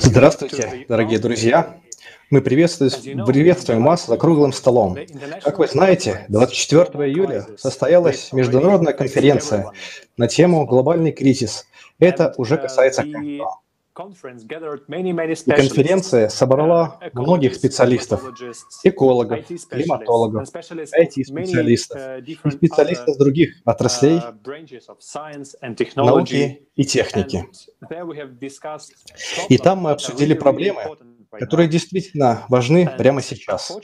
Здравствуйте, дорогие друзья! Мы приветствуем, приветствуем вас за круглым столом. Как вы знаете, 24 июля состоялась международная конференция на тему «Глобальный кризис». Это уже касается каждого. И конференция собрала uh, многих специалистов, экологов, климатологов, IT-специалистов и специалистов других отраслей uh, науки и техники. И там мы обсудили проблемы, которые действительно важны прямо сейчас.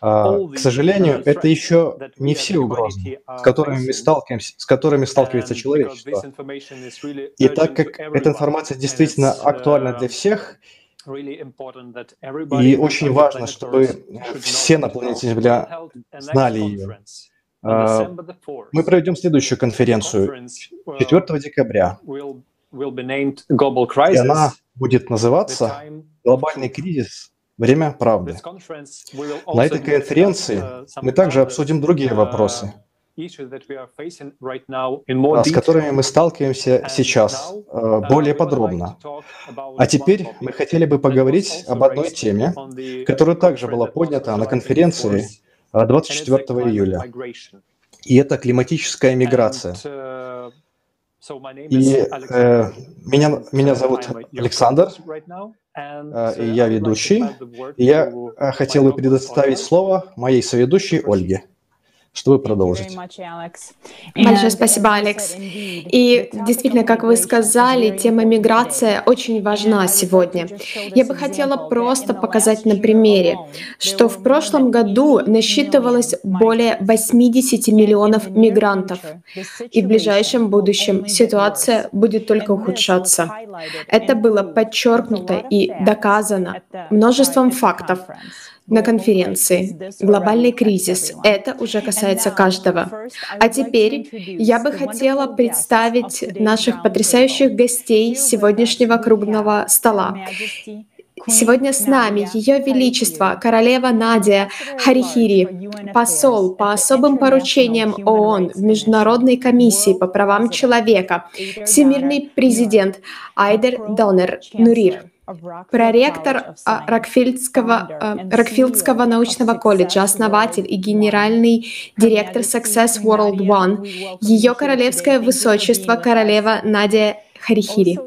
А, к сожалению, это еще не все угрозы, с которыми мы сталкиваемся, с которыми сталкивается человечество. И так как эта информация действительно актуальна для всех, и очень важно, чтобы все на планете Земля знали ее. А, мы проведем следующую конференцию 4 декабря. И она будет называться «Глобальный кризис. Время правды». На этой конференции мы также обсудим другие вопросы, с которыми мы сталкиваемся сейчас более подробно. А теперь мы хотели бы поговорить об одной теме, которая также была поднята на конференции 24 июля. И это климатическая миграция. И э, меня, меня зовут Александр, э, и я ведущий. И я э, хотел бы предоставить слово моей соведущей Ольге чтобы продолжить. Большое спасибо, Алекс. И действительно, как вы сказали, тема миграция очень важна сегодня. Я бы хотела просто показать на примере, что в прошлом году насчитывалось более 80 миллионов мигрантов, и в ближайшем будущем ситуация будет только ухудшаться. Это было подчеркнуто и доказано множеством фактов на конференции. Глобальный кризис. Это уже касается каждого. А теперь я бы хотела представить наших потрясающих гостей сегодняшнего круглого стола. Сегодня с нами Ее Величество, королева Надя Харихири, посол по особым поручениям ООН в Международной комиссии по правам человека, всемирный президент Айдер Донер Нурир проректор а, Рокфилдского, а, Рокфилдского научного колледжа, основатель и генеральный директор Success World One, ее королевское высочество королева Надя Харихири.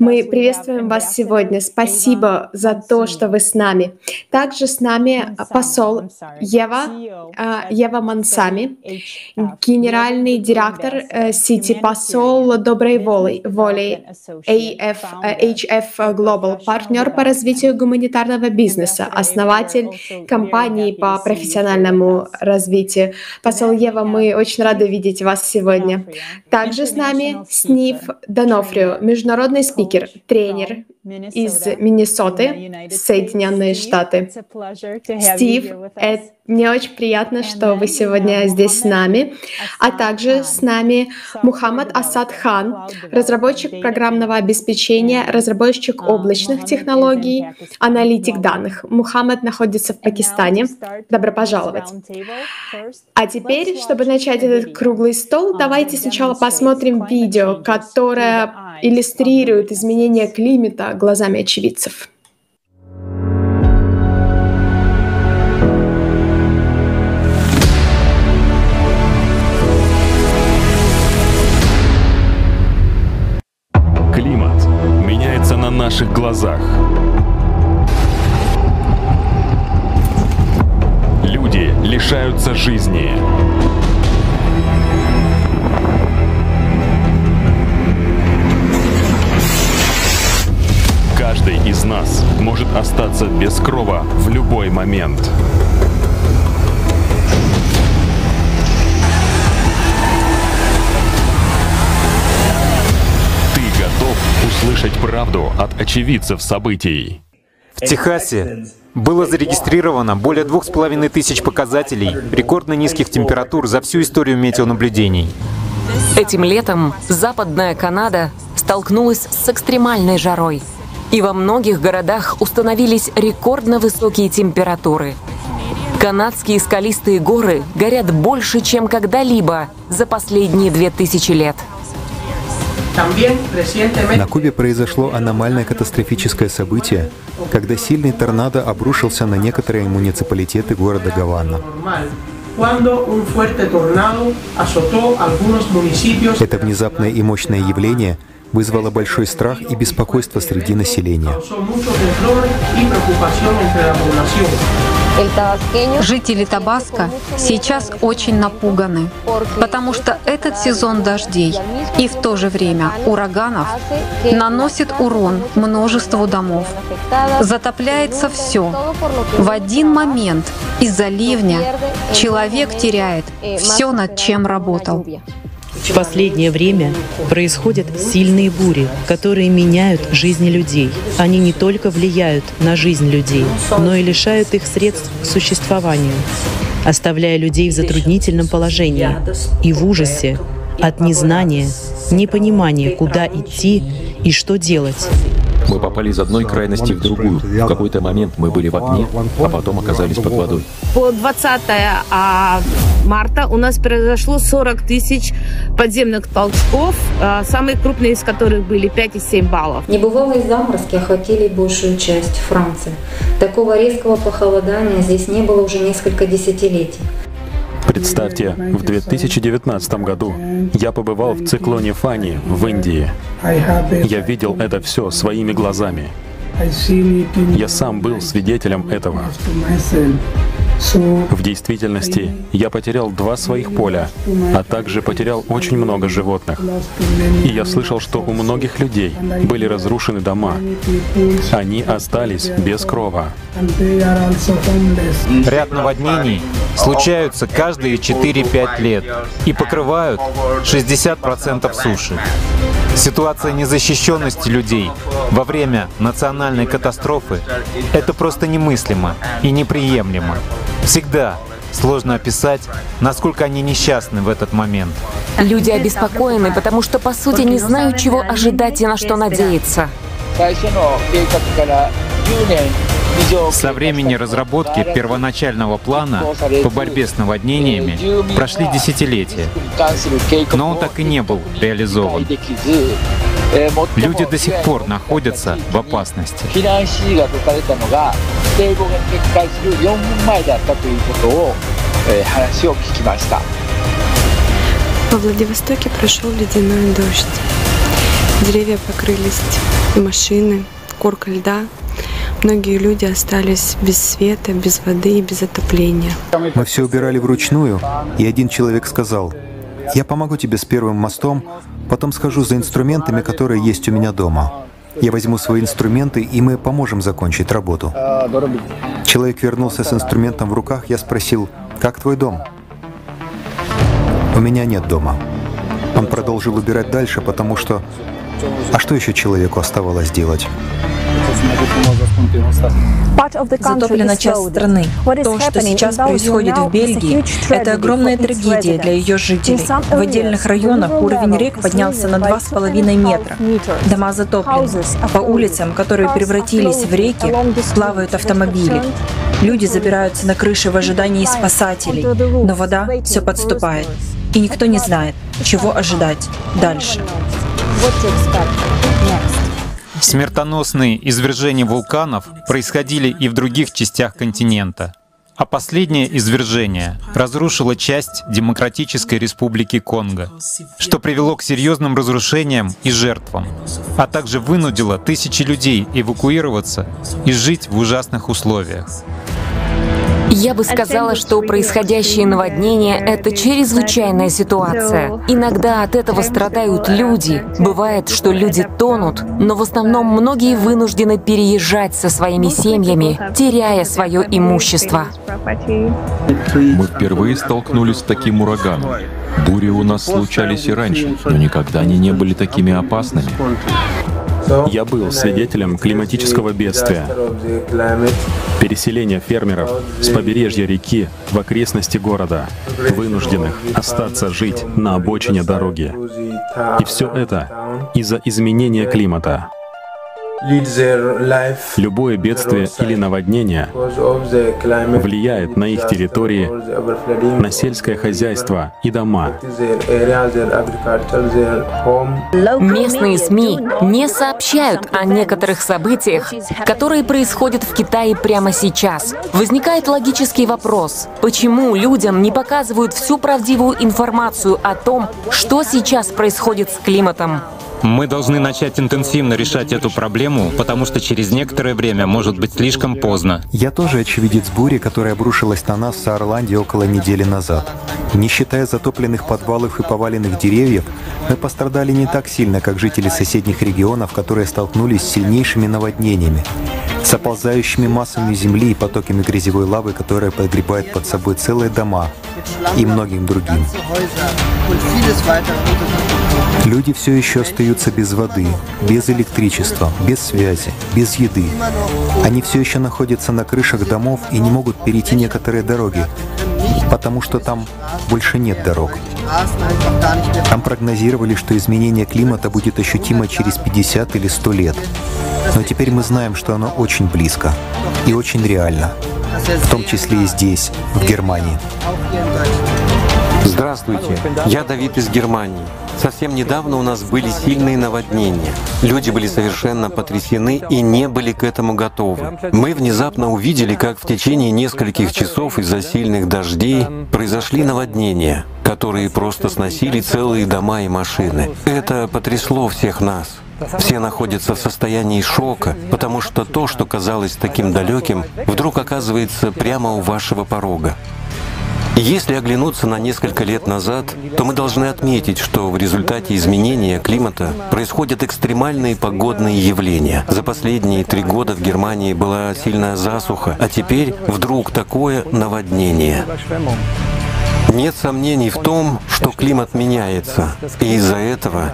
Мы приветствуем вас сегодня. Спасибо за то, что вы с нами. Также с нами посол Ева, а, Ева Мансами, генеральный директор э, сети посол доброй воли, воли AF, HF Global, партнер по развитию гуманитарного бизнеса, основатель компании по профессиональному развитию. Посол Ева, мы очень рады видеть вас сегодня. Также с нами Снив Данофри, международный спикер, тренер из Миннесоты, Соединенные Штаты. Стив, это мне очень приятно, что вы сегодня здесь с нами, а также с нами Мухаммад Асад Хан, разработчик программного обеспечения, разработчик облачных технологий, аналитик данных. Мухаммад находится в Пакистане. Добро пожаловать. А теперь, чтобы начать этот круглый стол, давайте сначала посмотрим видео, которое иллюстрирует изменение климата глазами очевидцев. Наших глазах. Люди лишаются жизни. Каждый из нас может остаться без крова в любой момент. Услышать правду от очевидцев событий? В Техасе было зарегистрировано более двух с половиной тысяч показателей рекордно низких температур за всю историю метеонаблюдений. Этим летом Западная Канада столкнулась с экстремальной жарой – и во многих городах установились рекордно высокие температуры. Канадские скалистые горы горят больше, чем когда-либо за последние две тысячи лет. На Кубе произошло аномальное катастрофическое событие, когда сильный торнадо обрушился на некоторые муниципалитеты города Гавана. Это внезапное и мощное явление вызвало большой страх и беспокойство среди населения. Жители Табаско сейчас очень напуганы, потому что этот сезон дождей и в то же время ураганов наносит урон множеству домов. Затопляется все. В один момент из-за ливня человек теряет все, над чем работал. В последнее время происходят сильные бури, которые меняют жизни людей. Они не только влияют на жизнь людей, но и лишают их средств к существованию, оставляя людей в затруднительном положении и в ужасе от незнания, непонимания, куда идти и что делать. Мы попали из одной крайности в другую. В какой-то момент мы были в огне, а потом оказались под водой. По 20 а, марта у нас произошло 40 тысяч подземных толчков, а, самые крупные из которых были 5,7 баллов. Небывалые заморозки охватили большую часть Франции. Такого резкого похолодания здесь не было уже несколько десятилетий. Представьте, в 2019 году я побывал в циклоне Фани в Индии. Я видел это все своими глазами. Я сам был свидетелем этого. В действительности я потерял два своих поля, а также потерял очень много животных. И я слышал, что у многих людей были разрушены дома. Они остались без крова. Ряд наводнений случаются каждые 4-5 лет и покрывают 60% суши. Ситуация незащищенности людей во время национальной катастрофы — это просто немыслимо и неприемлемо. Всегда сложно описать, насколько они несчастны в этот момент. Люди обеспокоены, потому что, по сути, не знают, чего ожидать и на что надеяться. Со времени разработки первоначального плана по борьбе с наводнениями прошли десятилетия, но он так и не был реализован. Люди до сих пор находятся в опасности. Во Владивостоке прошел ледяной дождь. Деревья покрылись, машины, корка льда. Многие люди остались без света, без воды и без отопления. Мы все убирали вручную, и один человек сказал, «Я помогу тебе с первым мостом, потом схожу за инструментами, которые есть у меня дома. Я возьму свои инструменты, и мы поможем закончить работу». Человек вернулся с инструментом в руках, я спросил, «Как твой дом?» «У меня нет дома». Он продолжил убирать дальше, потому что... А что еще человеку оставалось делать? Затоплена часть страны. То, что сейчас происходит в Бельгии, это огромная трагедия для ее жителей. В отдельных районах уровень рек поднялся на 2,5 метра. Дома затоплены. По улицам, которые превратились в реки, плавают автомобили. Люди забираются на крыши в ожидании спасателей, но вода все подступает. И никто не знает, чего ожидать дальше. Смертоносные извержения вулканов происходили и в других частях континента. А последнее извержение разрушило часть Демократической Республики Конго, что привело к серьезным разрушениям и жертвам, а также вынудило тысячи людей эвакуироваться и жить в ужасных условиях. Я бы сказала, что происходящее наводнение — это чрезвычайная ситуация. Иногда от этого страдают люди. Бывает, что люди тонут, но в основном многие вынуждены переезжать со своими семьями, теряя свое имущество. Мы впервые столкнулись с таким ураганом. Бури у нас случались и раньше, но никогда они не были такими опасными. Я был свидетелем климатического бедствия. Переселение фермеров с побережья реки в окрестности города, вынужденных остаться жить на обочине дороги. И все это из-за изменения климата. Любое бедствие или наводнение влияет на их территории, на сельское хозяйство и дома. Местные СМИ не сообщают о некоторых событиях, которые происходят в Китае прямо сейчас. Возникает логический вопрос, почему людям не показывают всю правдивую информацию о том, что сейчас происходит с климатом? Мы должны начать интенсивно решать эту проблему, потому что через некоторое время может быть слишком поздно. Я тоже очевидец бури, которая обрушилась на нас в Саарланде около недели назад. Не считая затопленных подвалов и поваленных деревьев, мы пострадали не так сильно, как жители соседних регионов, которые столкнулись с сильнейшими наводнениями, с оползающими массами земли и потоками грязевой лавы, которая подгребает под собой целые дома и многим другим. Люди все еще остаются без воды, без электричества, без связи, без еды. Они все еще находятся на крышах домов и не могут перейти некоторые дороги, потому что там больше нет дорог. Там прогнозировали, что изменение климата будет ощутимо через 50 или 100 лет. Но теперь мы знаем, что оно очень близко и очень реально, в том числе и здесь, в Германии. Здравствуйте, я Давид из Германии. Совсем недавно у нас были сильные наводнения. Люди были совершенно потрясены и не были к этому готовы. Мы внезапно увидели, как в течение нескольких часов из-за сильных дождей произошли наводнения, которые просто сносили целые дома и машины. Это потрясло всех нас. Все находятся в состоянии шока, потому что то, что казалось таким далеким, вдруг оказывается прямо у вашего порога. Если оглянуться на несколько лет назад, то мы должны отметить, что в результате изменения климата происходят экстремальные погодные явления. За последние три года в Германии была сильная засуха, а теперь вдруг такое наводнение. Нет сомнений в том, что климат меняется, и из-за этого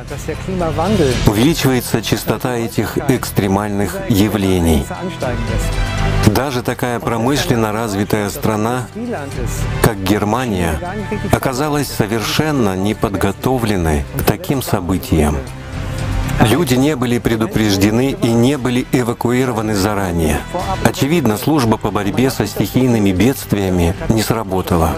увеличивается частота этих экстремальных явлений. Даже такая промышленно развитая страна, как Германия, оказалась совершенно неподготовленной к таким событиям. Люди не были предупреждены и не были эвакуированы заранее. Очевидно, служба по борьбе со стихийными бедствиями не сработала.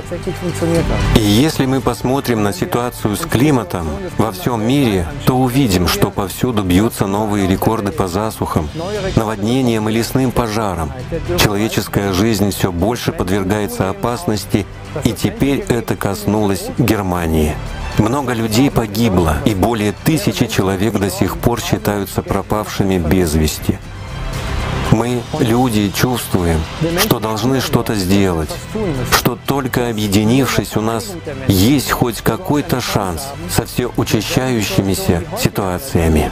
И если мы посмотрим на ситуацию с климатом во всем мире, то увидим, что повсюду бьются новые рекорды по засухам, наводнениям и лесным пожарам. Человеческая жизнь все больше подвергается опасности, и теперь это коснулось Германии. Много людей погибло, и более тысячи человек до сих пор считаются пропавшими без вести. Мы, люди, чувствуем, что должны что-то сделать, что только объединившись у нас есть хоть какой-то шанс со все учащающимися ситуациями.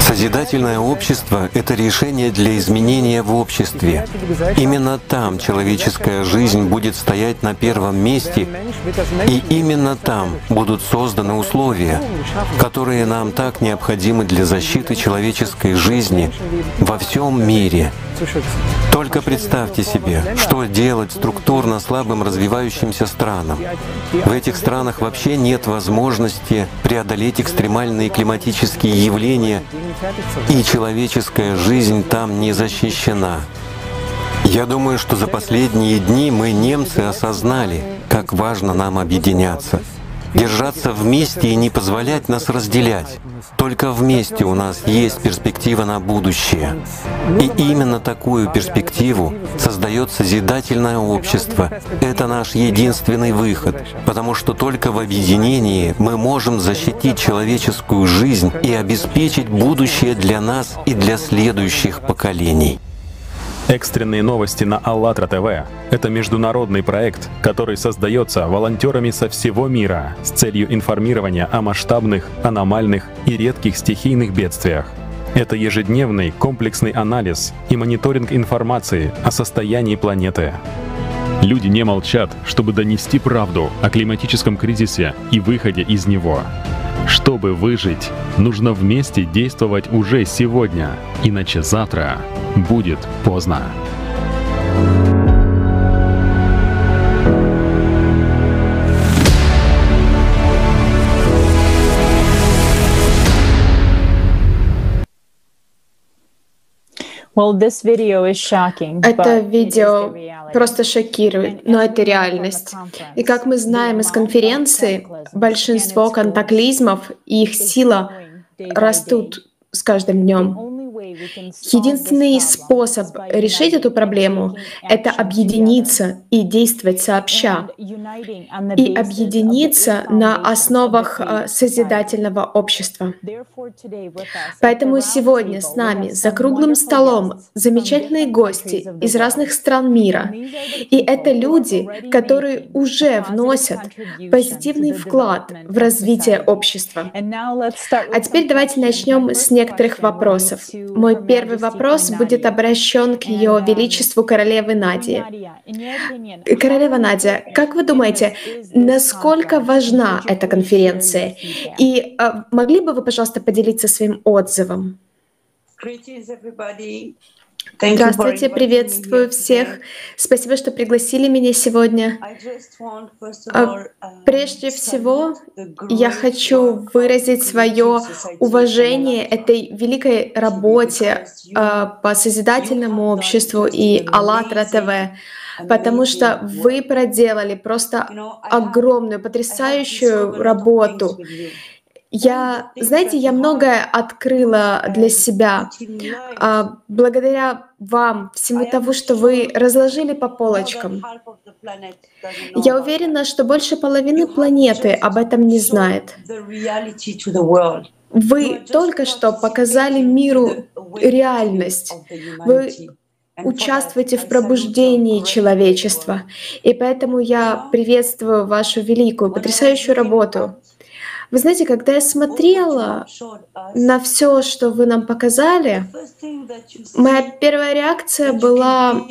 Созидательное общество — это решение для изменения в обществе. Именно там человеческая жизнь будет стоять на первом месте, и именно там будут созданы условия, которые нам так необходимы для защиты человеческой жизни во всем мире. Только представьте себе, что делать структурно слабым развивающимся странам. В этих странах вообще нет возможности преодолеть экстремальные климатические явления, и человеческая жизнь там не защищена. Я думаю, что за последние дни мы, немцы, осознали, как важно нам объединяться — держаться вместе и не позволять нас разделять. Только вместе у нас есть перспектива на будущее. И именно такую перспективу создает созидательное общество. Это наш единственный выход, потому что только в объединении мы можем защитить человеческую жизнь и обеспечить будущее для нас и для следующих поколений. Экстренные новости на АЛЛАТРА ТВ — это международный проект, который создается волонтерами со всего мира с целью информирования о масштабных, аномальных и редких стихийных бедствиях. Это ежедневный комплексный анализ и мониторинг информации о состоянии планеты. Люди не молчат, чтобы донести правду о климатическом кризисе и выходе из него. Чтобы выжить, нужно вместе действовать уже сегодня, иначе завтра будет поздно. Это видео просто шокирует, но это реальность. И как мы знаем из конференции, большинство катаклизмов и их сила растут с каждым днем. Единственный способ решить эту проблему — это объединиться и действовать сообща, и объединиться на основах э, созидательного общества. Поэтому сегодня с нами за круглым столом замечательные гости из разных стран мира. И это люди, которые уже вносят позитивный вклад в развитие общества. А теперь давайте начнем с некоторых вопросов. Мой первый вопрос будет обращен к Ее Величеству Королевы Нади. Королева Надя, как вы думаете, насколько важна эта конференция? И а, могли бы вы, пожалуйста, поделиться своим отзывом? Здравствуйте, приветствую всех. Спасибо, что пригласили меня сегодня. А, прежде всего, я хочу выразить свое уважение этой великой работе а, по созидательному обществу и АЛЛАТРА ТВ, потому что вы проделали просто огромную, потрясающую работу. Я, знаете, я многое открыла для себя а, благодаря вам, всему того, что вы разложили по полочкам. Я уверена, что больше половины планеты об этом не знает. Вы только что показали миру реальность. Вы участвуете в пробуждении человечества. И поэтому я приветствую вашу великую, потрясающую работу. Вы знаете, когда я смотрела на все, что вы нам показали, моя первая реакция была,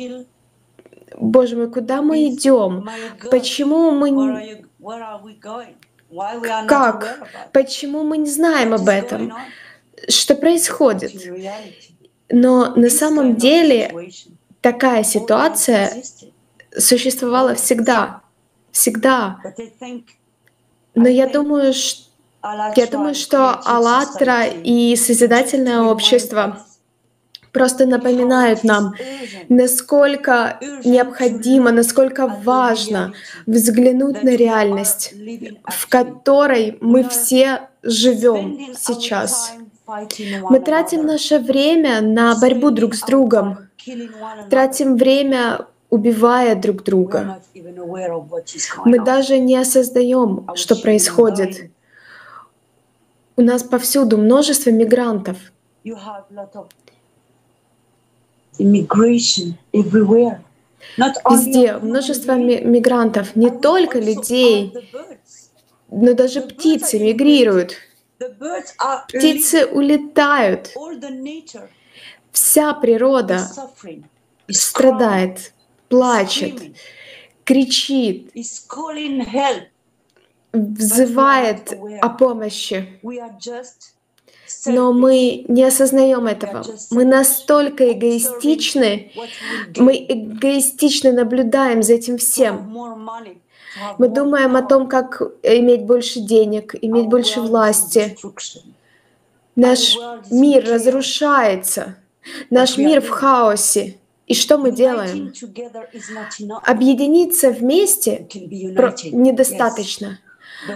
Боже мой, куда мы идем? Почему мы... Как? Почему мы не знаем об этом? Что происходит? Но на самом деле такая ситуация существовала всегда. Всегда. Но я думаю, что я думаю, что «АЛЛАТРА» и «Созидательное общество» просто напоминают нам, насколько необходимо, насколько важно взглянуть на реальность, в которой мы все живем сейчас. Мы тратим наше время на борьбу друг с другом, тратим время убивая друг друга. Мы даже не осознаем, что происходит. У нас повсюду множество мигрантов. Везде множество мигрантов, не только людей, но даже птицы мигрируют. Птицы улетают. Вся природа страдает, плачет, кричит, взывает о помощи. Но мы не осознаем этого. Мы настолько эгоистичны, мы эгоистично наблюдаем за этим всем. Мы думаем о том, как иметь больше денег, иметь больше власти. Наш мир разрушается. Наш мир в хаосе. И что мы делаем? Объединиться вместе недостаточно.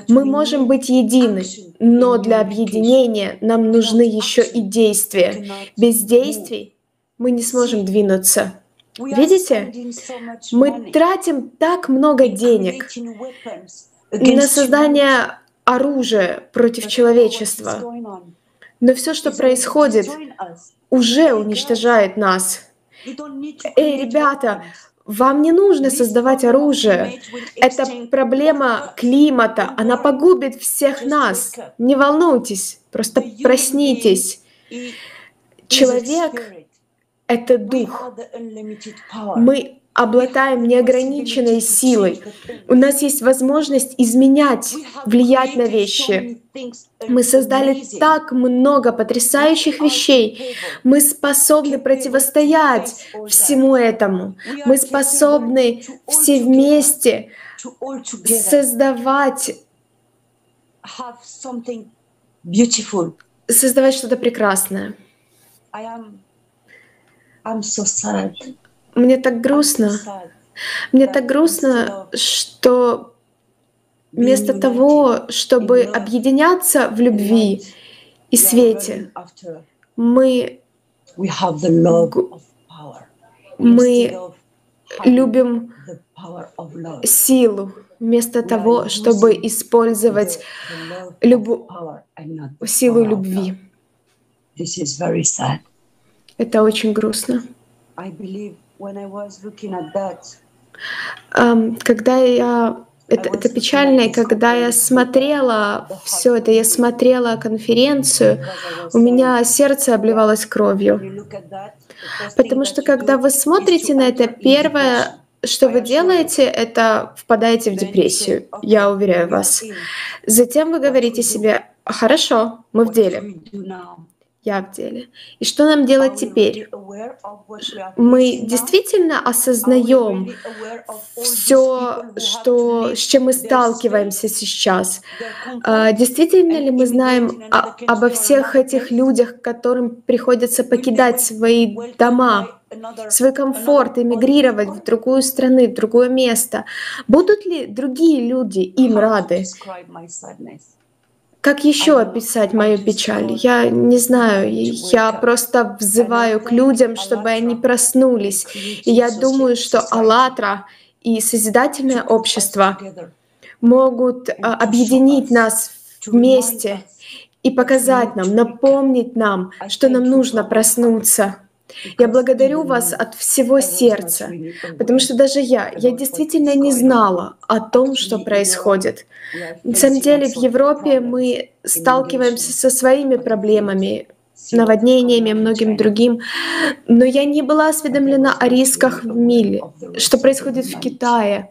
Мы можем быть едины, но для объединения нам нужны еще и действия. Без действий мы не сможем двинуться. Видите? Мы тратим так много денег на создание оружия против человечества. Но все, что происходит, уже уничтожает нас. Эй, ребята, вам не нужно создавать оружие. Это проблема климата. Она погубит всех нас. Не волнуйтесь, просто проснитесь. Человек — это дух. Мы обладаем неограниченной силой. У нас есть возможность изменять, влиять на вещи. Мы создали так много потрясающих вещей. Мы способны противостоять всему этому. Мы способны все вместе создавать создавать что-то прекрасное. Мне так грустно. Мне так грустно, что вместо того, чтобы объединяться в любви и свете, мы, мы любим силу. Вместо того, чтобы использовать любу... силу любви. Это очень грустно. Когда я это, это печально, и когда я смотрела все это, я смотрела конференцию, у меня сердце обливалось кровью. Потому что когда вы смотрите на это, первое, что вы делаете, это впадаете в депрессию, я уверяю вас. Затем вы говорите себе, хорошо, мы в деле я в деле. И что нам делать теперь? Мы действительно осознаем все, что, с чем мы сталкиваемся сейчас. А, действительно ли мы знаем о, обо всех этих людях, которым приходится покидать свои дома, свой комфорт, эмигрировать в другую страну, в другое место? Будут ли другие люди им рады? Как еще описать мою печаль? Я не знаю. Я просто взываю к людям, чтобы они проснулись. И я думаю, что «АЛЛАТРА» и Созидательное общество могут а, объединить нас вместе и показать нам, напомнить нам, что нам нужно проснуться. Я благодарю вас от всего сердца, потому что даже я, я действительно не знала о том, что происходит. На самом деле в Европе мы сталкиваемся со своими проблемами, наводнениями, многим другим, но я не была осведомлена о рисках в мире, что происходит в Китае.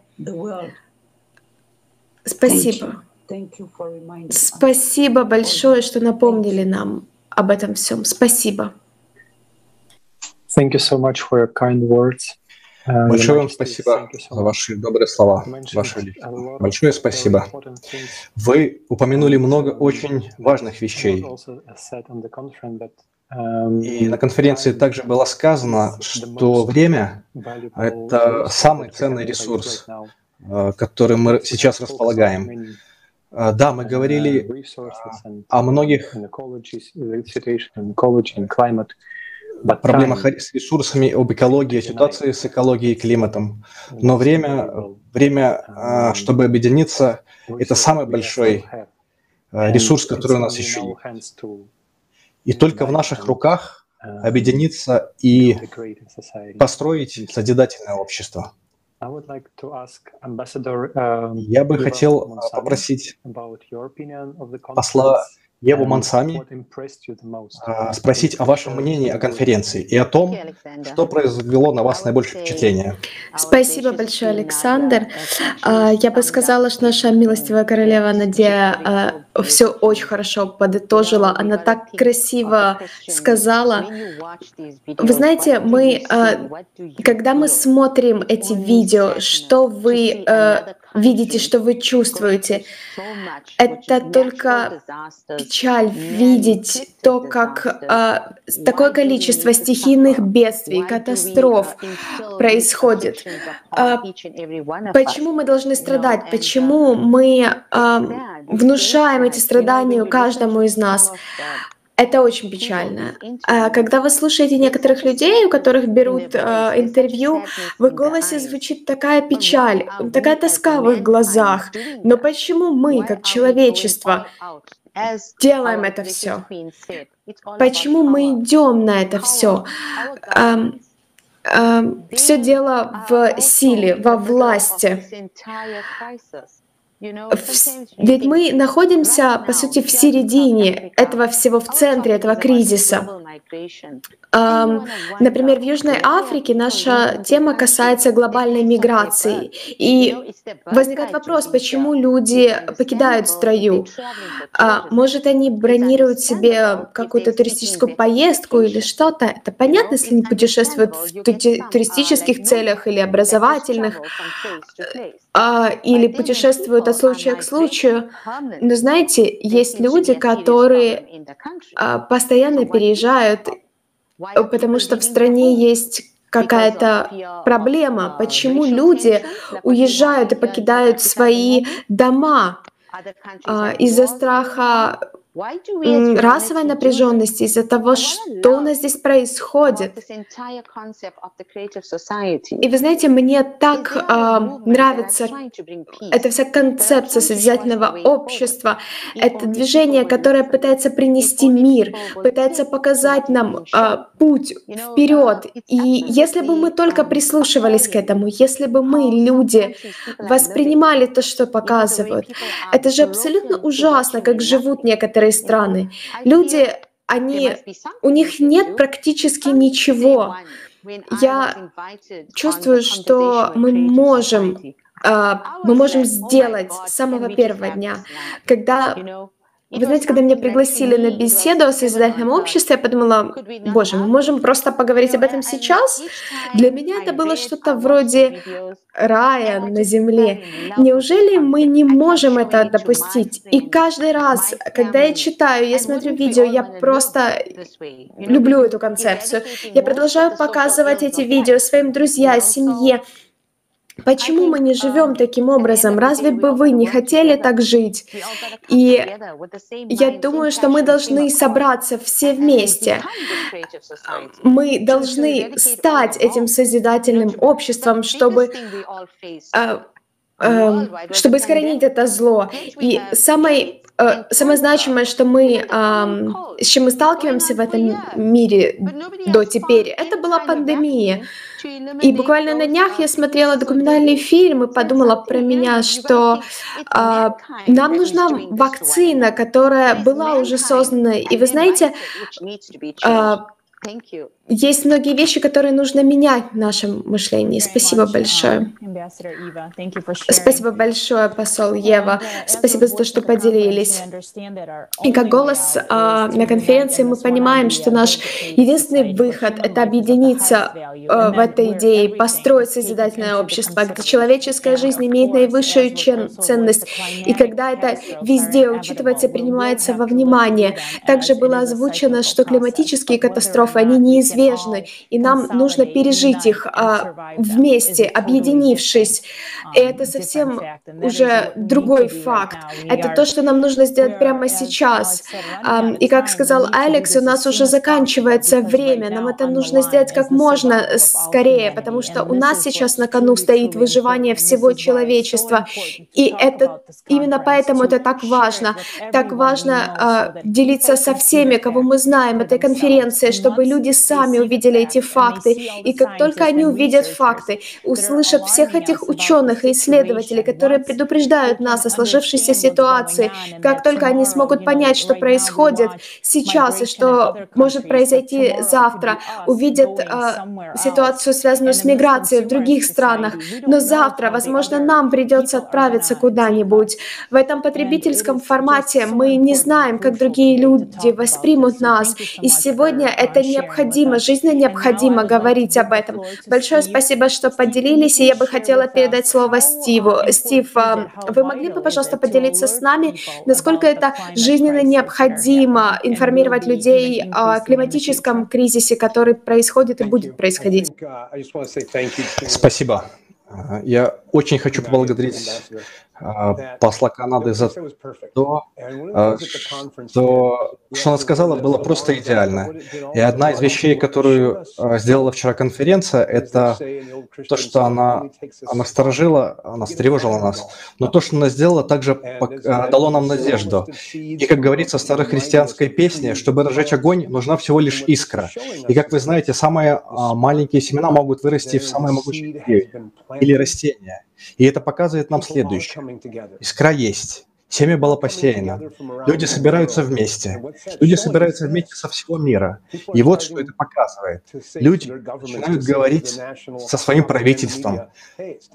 Спасибо. Спасибо большое, что напомнили нам об этом всем. Спасибо. Thank you so much for your kind words. Uh, Большое вам спасибо за ваши добрые слова. Ваши... Большое спасибо. Вы упомянули много очень важных вещей. И на конференции также было сказано, что время — это самый ценный ресурс, э, которым мы сейчас располагаем. Э, да, мы говорили о многих проблемах с ресурсами, об экологии, ситуации с экологией и климатом. Но время, время, а, чтобы объединиться, это самый большой а, ресурс, который у нас еще есть. И только в наших руках объединиться и построить созидательное общество. Я бы хотел попросить посла Еву Мансами а, спросить о вашем мнении о конференции и о том, что произвело на вас наибольшее впечатление. Спасибо большое, Александр. А, я бы сказала, что наша милостивая королева Надя а, все очень хорошо подытожила. Она так красиво сказала. Вы знаете, мы, когда мы смотрим эти видео, что вы видите, что вы чувствуете. Это только печаль видеть то, как э, такое количество стихийных бедствий, катастроф происходит. Э, почему мы должны страдать? Почему мы э, внушаем эти страдания каждому из нас? Это очень печально. А когда вы слушаете некоторых людей, у которых берут э, интервью, в их голосе звучит такая печаль, такая тоска в их глазах. Но почему мы, как человечество, делаем это все? Почему мы идем на это все? Все дело в силе, во власти. Ведь мы находимся, по сути, в середине этого всего, в центре этого кризиса. Например, в Южной Африке наша тема касается глобальной миграции. И возникает вопрос, почему люди покидают страю? А, может, они бронируют себе какую-то туристическую поездку или что-то? Это понятно, если они путешествуют в туристических целях или образовательных, а, или путешествуют от случая к случаю. Но знаете, есть люди, которые а, постоянно переезжают потому что в стране есть какая-то проблема, почему люди уезжают и покидают свои дома а, из-за страха расовой напряженности, из-за того, что у нас здесь происходит. И вы знаете, мне так э, нравится эта вся концепция созидательного общества, это движение, которое пытается принести мир, пытается показать нам э, путь вперед. И если бы мы только прислушивались к этому, если бы мы, люди, воспринимали то, что показывают, это же абсолютно ужасно, как живут некоторые некоторые страны. Люди, они, у них нет практически ничего. Я чувствую, что мы можем а, мы можем сделать с самого первого дня, когда вы знаете, когда меня пригласили на беседу о созидательном обществе, я подумала, боже, мы можем просто поговорить об этом сейчас? Для меня это было что-то вроде рая на земле. Неужели мы не можем это допустить? И каждый раз, когда я читаю, я смотрю видео, я просто люблю эту концепцию. Я продолжаю показывать эти видео своим друзьям, семье, Почему мы не живем таким образом? Разве бы вы не хотели так жить? И я думаю, что мы должны собраться все вместе. Мы должны стать этим созидательным обществом, чтобы э, э, чтобы искоренить это зло. И самой самое значимое, что мы, с чем мы сталкиваемся в этом мире до теперь, это была пандемия. И буквально на днях я смотрела документальный фильм и подумала про меня, что э, нам нужна вакцина, которая была уже создана. И вы знаете, э, есть многие вещи, которые нужно менять в нашем мышлении. Спасибо большое. Спасибо большое, посол Ева. Спасибо за то, что поделились. И как голос а, на конференции мы понимаем, что наш единственный выход — это объединиться а, в этой идее, построить созидательное общество, где человеческая жизнь имеет наивысшую ценность, и когда это везде учитывается и принимается во внимание. Также было озвучено, что климатические катастрофы, они неизвестны неизбежны, и нам нужно пережить их а, вместе, объединившись. И это совсем уже другой факт. Это то, что нам нужно сделать прямо сейчас. А, и как сказал Алекс, у нас уже заканчивается время. Нам это нужно сделать как можно скорее, потому что у нас сейчас на кону стоит выживание всего человечества. И это именно поэтому это так важно. Так важно э, делиться со всеми, кого мы знаем, этой конференции, чтобы люди сами сами увидели эти факты. И как только они увидят факты, услышат всех этих ученых и исследователей, которые предупреждают нас о сложившейся ситуации, как только они смогут понять, что происходит сейчас и что может произойти завтра, увидят э, ситуацию, связанную с миграцией в других странах, но завтра, возможно, нам придется отправиться куда-нибудь. В этом потребительском формате мы не знаем, как другие люди воспримут нас, и сегодня это необходимо необходимо, жизненно необходимо говорить об этом. Большое спасибо, что поделились, и я бы хотела передать слово Стиву. Стив, а, вы могли бы, пожалуйста, поделиться с нами, насколько это жизненно необходимо информировать людей о климатическом кризисе, который происходит и будет происходить? Спасибо. Я очень хочу поблагодарить посла Канады за то, а, что, что она сказала, было просто идеально. И одна из вещей, которую а, сделала вчера конференция, это то, что она, она сторожила, она встревожила нас, но то, что она сделала, также дало нам надежду. И, как говорится в старой христианской песне, чтобы разжечь огонь, нужна всего лишь искра. И, как вы знаете, самые маленькие семена могут вырасти в самые могучие или растения. И это показывает нам следующее. Искра есть. Семя было посеяно. Люди собираются вместе. Люди собираются вместе со всего мира. И вот что это показывает. Люди начинают говорить со своим правительством,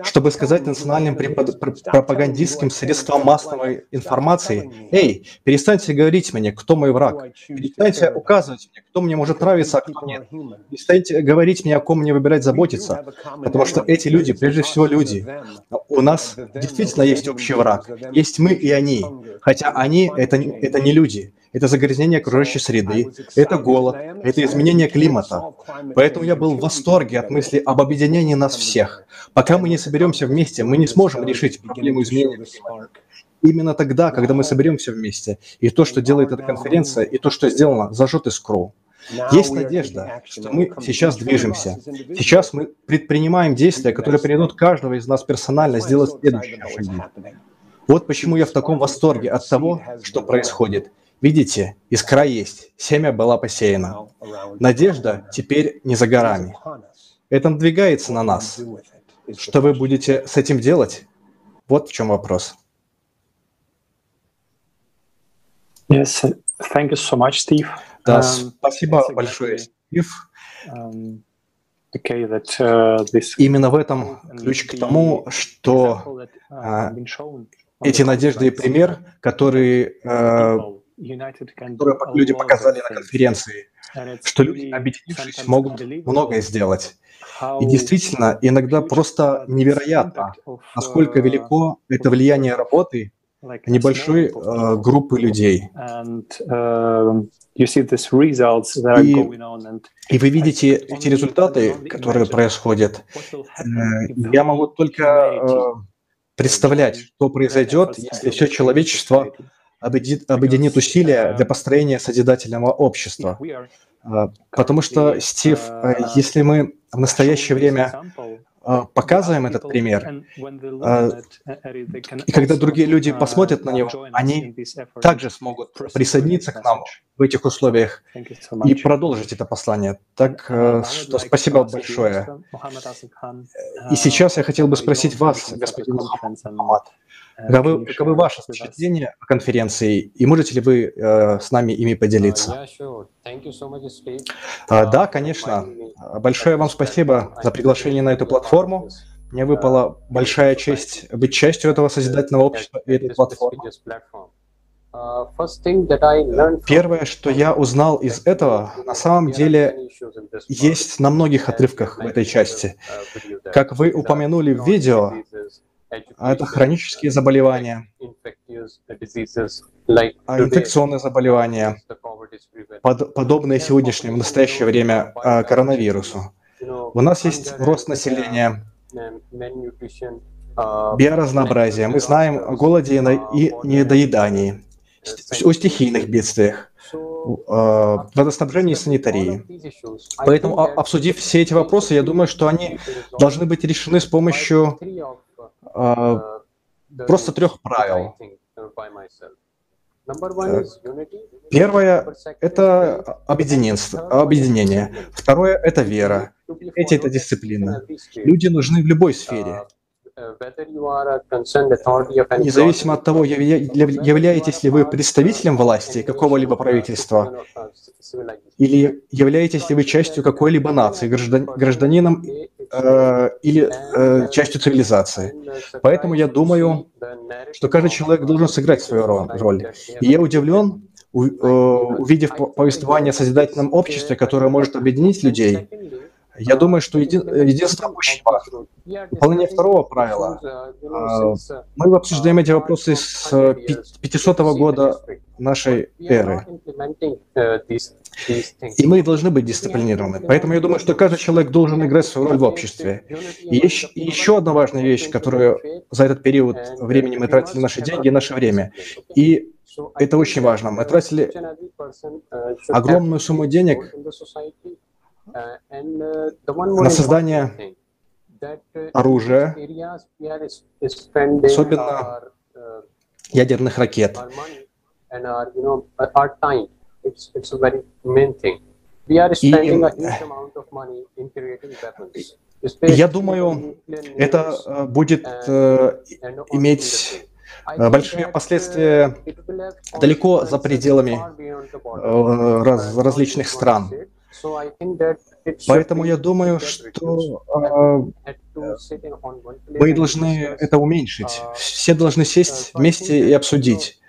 чтобы сказать национальным пропагандистским средствам массовой информации, «Эй, перестаньте говорить мне, кто мой враг. Перестаньте указывать мне, кто мне может нравиться, а кто нет. Перестаньте говорить мне, о ком мне выбирать заботиться. Потому что эти люди, прежде всего люди. У нас действительно есть общий враг. Есть мы и они хотя они это, это не люди. это загрязнение окружающей среды, это голод, это изменение климата. Поэтому я был в восторге от мысли об объединении нас всех. Пока мы не соберемся вместе, мы не сможем решить проблему изменения климата. Именно тогда, когда мы соберемся вместе, и то, что делает эта конференция, и то, что сделано, зажжет искру. Есть надежда, что мы сейчас движемся. Сейчас мы предпринимаем действия, которые приведут каждого из нас персонально сделать следующие шаги. Вот почему я в таком восторге от того, что происходит. Видите, искра есть, семя была посеяна. Надежда теперь не за горами. Это надвигается на нас. Что вы будете с этим делать? Вот в чем вопрос. Yes, thank you so much, Steve. Да, um, спасибо большое, Стив. Um, okay, that, uh, this... Именно в этом ключ к тому, что uh, эти надежды и пример, которые, uh, которые люди показали на конференции, что люди, объединившись, могут многое сделать. И действительно, иногда просто невероятно, насколько велико это влияние работы небольшой э, группы людей. И, и вы видите эти результаты, которые происходят. Э, я могу только э, представлять, что произойдет, если все человечество объединит усилия для построения созидательного общества. Э, потому что, Стив, если мы в настоящее время показываем этот пример, а, и когда другие люди посмотрят на него, они также смогут присоединиться к нам в этих условиях и продолжить это послание. Так э, что спасибо большое. И сейчас я хотел бы спросить вас, господин Мухаммад, Каковы, каковы ваши впечатления о конференции, и можете ли вы э, с нами ими поделиться? А, да, конечно. Большое вам спасибо за приглашение на эту платформу. Мне выпала большая честь быть частью этого созидательного общества и этой платформы. Первое, что я узнал из этого, на самом деле есть на многих отрывках в этой части. Как вы упомянули в видео, а это хронические заболевания, а инфекционные заболевания, под, подобные сегодняшнему, в настоящее время а, коронавирусу. У нас есть рост населения, биоразнообразие. Мы знаем о голоде и недоедании, о стихийных бедствиях, водоснабжении и санитарии. Поэтому, обсудив все эти вопросы, я думаю, что они должны быть решены с помощью а, просто трех правил. Первое – это объединение. Второе – это вера. Третье – это дисциплина. Люди нужны в любой сфере. Независимо от того, являетесь ли вы представителем власти какого-либо правительства, или являетесь ли вы частью какой-либо нации, гражданином э, или э, частью цивилизации. Поэтому я думаю, что каждый человек должен сыграть свою роль. И я удивлен, э, увидев повествование о созидательном обществе, которое может объединить людей, я думаю, что еди... единство очень важно. Выполнение второго правила. А, мы обсуждаем эти вопросы с 500 года нашей эры. И мы должны быть дисциплинированы. Поэтому я думаю, что каждый человек должен играть свою роль в обществе. И еще, и еще одна важная вещь, которую за этот период времени мы тратили наши деньги и наше время. И это очень важно. Мы тратили огромную сумму денег на создание оружия, особенно ядерных ракет. И я думаю, это э, будет э, иметь э, большие последствия далеко за пределами раз, различных стран. Поэтому я думаю, что э, мы должны это уменьшить. Все должны сесть вместе и обсудить.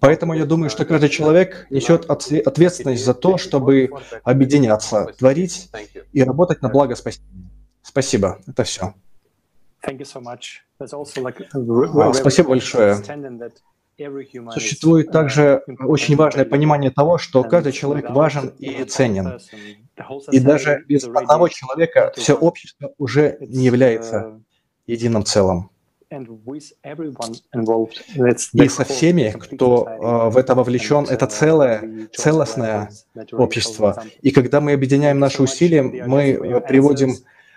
Поэтому я думаю, что каждый человек несет ответственность за то, чтобы объединяться, творить и работать на благо спасения. Спасибо. Это все. Спасибо большое. Существует также очень важное понимание того, что каждый человек важен и ценен. И даже без одного человека все общество уже не является единым целым. И со всеми, кто э, в это вовлечен, это целое, целостное общество. И когда мы объединяем наши усилия, мы приводим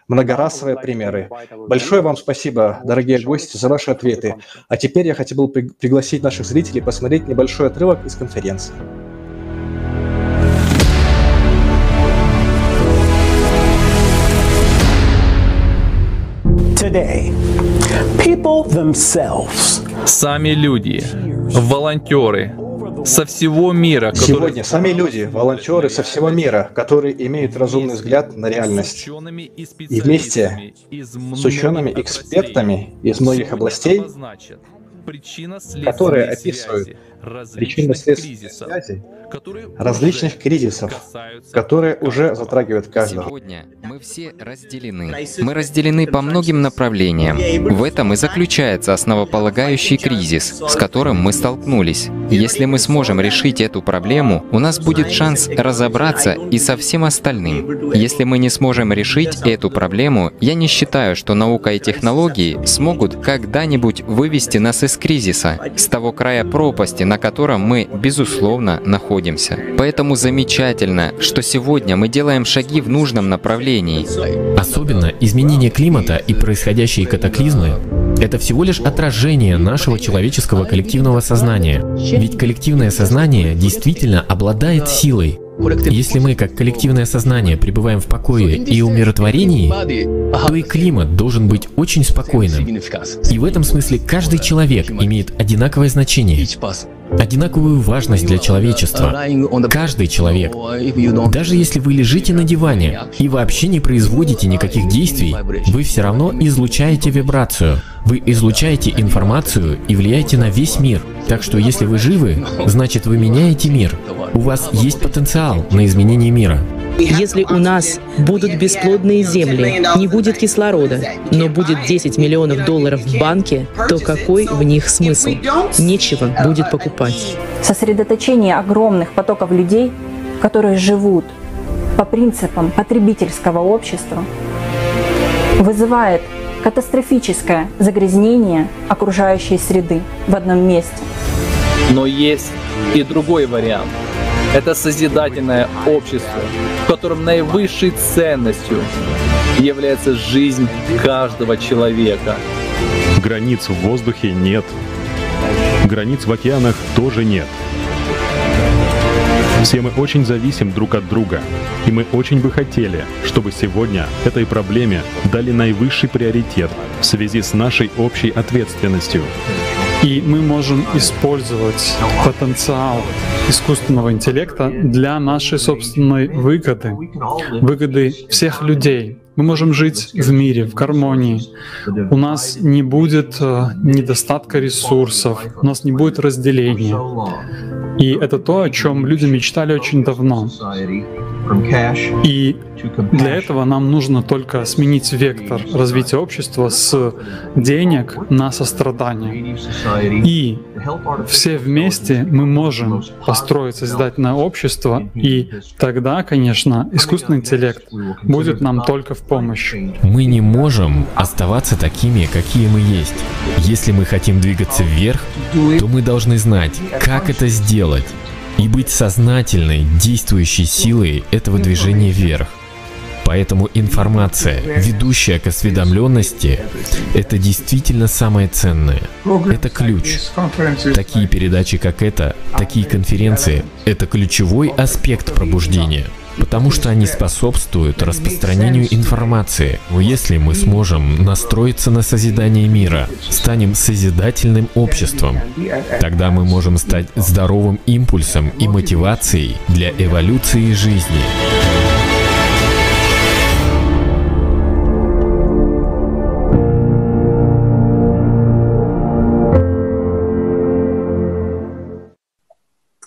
многорасовые примеры. Большое вам спасибо, дорогие гости, за ваши ответы. А теперь я хотел бы пригласить наших зрителей посмотреть небольшой отрывок из конференции. Today, people themselves. Сами люди, волонтеры, со всего мира. Которые... Сегодня сами люди, волонтеры со всего мира, которые имеют разумный взгляд на реальность. И вместе с учеными-экспертами из многих областей, которые описывают причинно-следственные связи различных кризисов, которые уже затрагивают каждого. Сегодня мы все разделены. Мы разделены по многим направлениям. В этом и заключается основополагающий кризис, с которым мы столкнулись. Если мы сможем решить эту проблему, у нас будет шанс разобраться и со всем остальным. Если мы не сможем решить эту проблему, я не считаю, что наука и технологии смогут когда-нибудь вывести нас из кризиса, с того края пропасти, на котором мы, безусловно, находимся. Поэтому замечательно, что сегодня мы делаем шаги в нужном направлении. Особенно изменение климата и происходящие катаклизмы — это всего лишь отражение нашего человеческого коллективного сознания. Ведь коллективное сознание действительно обладает силой, если мы, как коллективное сознание, пребываем в покое и умиротворении, то и климат должен быть очень спокойным. И в этом смысле каждый человек имеет одинаковое значение одинаковую важность для человечества. Каждый человек. Даже если вы лежите на диване и вообще не производите никаких действий, вы все равно излучаете вибрацию. Вы излучаете информацию и влияете на весь мир. Так что если вы живы, значит вы меняете мир. У вас есть потенциал на изменение мира. Если у нас будут бесплодные земли, не будет кислорода, но будет 10 миллионов долларов в банке, то какой в них смысл? Нечего будет покупать. Сосредоточение огромных потоков людей, которые живут по принципам потребительского общества, вызывает катастрофическое загрязнение окружающей среды в одном месте. Но есть и другой вариант – это созидательное общество, в котором наивысшей ценностью является жизнь каждого человека. Границ в воздухе нет. Границ в океанах тоже нет. Все мы очень зависим друг от друга, и мы очень бы хотели, чтобы сегодня этой проблеме дали наивысший приоритет в связи с нашей общей ответственностью. И мы можем использовать потенциал искусственного интеллекта для нашей собственной выгоды, выгоды всех людей. Мы можем жить в мире, в гармонии. У нас не будет э, недостатка ресурсов, у нас не будет разделения. И это то, о чем люди мечтали очень давно. И для этого нам нужно только сменить вектор развития общества с денег на сострадание. И все вместе мы можем построить созидательное общество, и тогда, конечно, искусственный интеллект будет нам только в помощь. Мы не можем оставаться такими, какие мы есть. Если мы хотим двигаться вверх, то мы должны знать, как это сделать и быть сознательной, действующей силой этого движения вверх. Поэтому информация, ведущая к осведомленности, это действительно самое ценное. Это ключ. Такие передачи, как эта, такие конференции, это ключевой аспект пробуждения потому что они способствуют распространению информации. Но если мы сможем настроиться на созидание мира, станем созидательным обществом, тогда мы можем стать здоровым импульсом и мотивацией для эволюции жизни.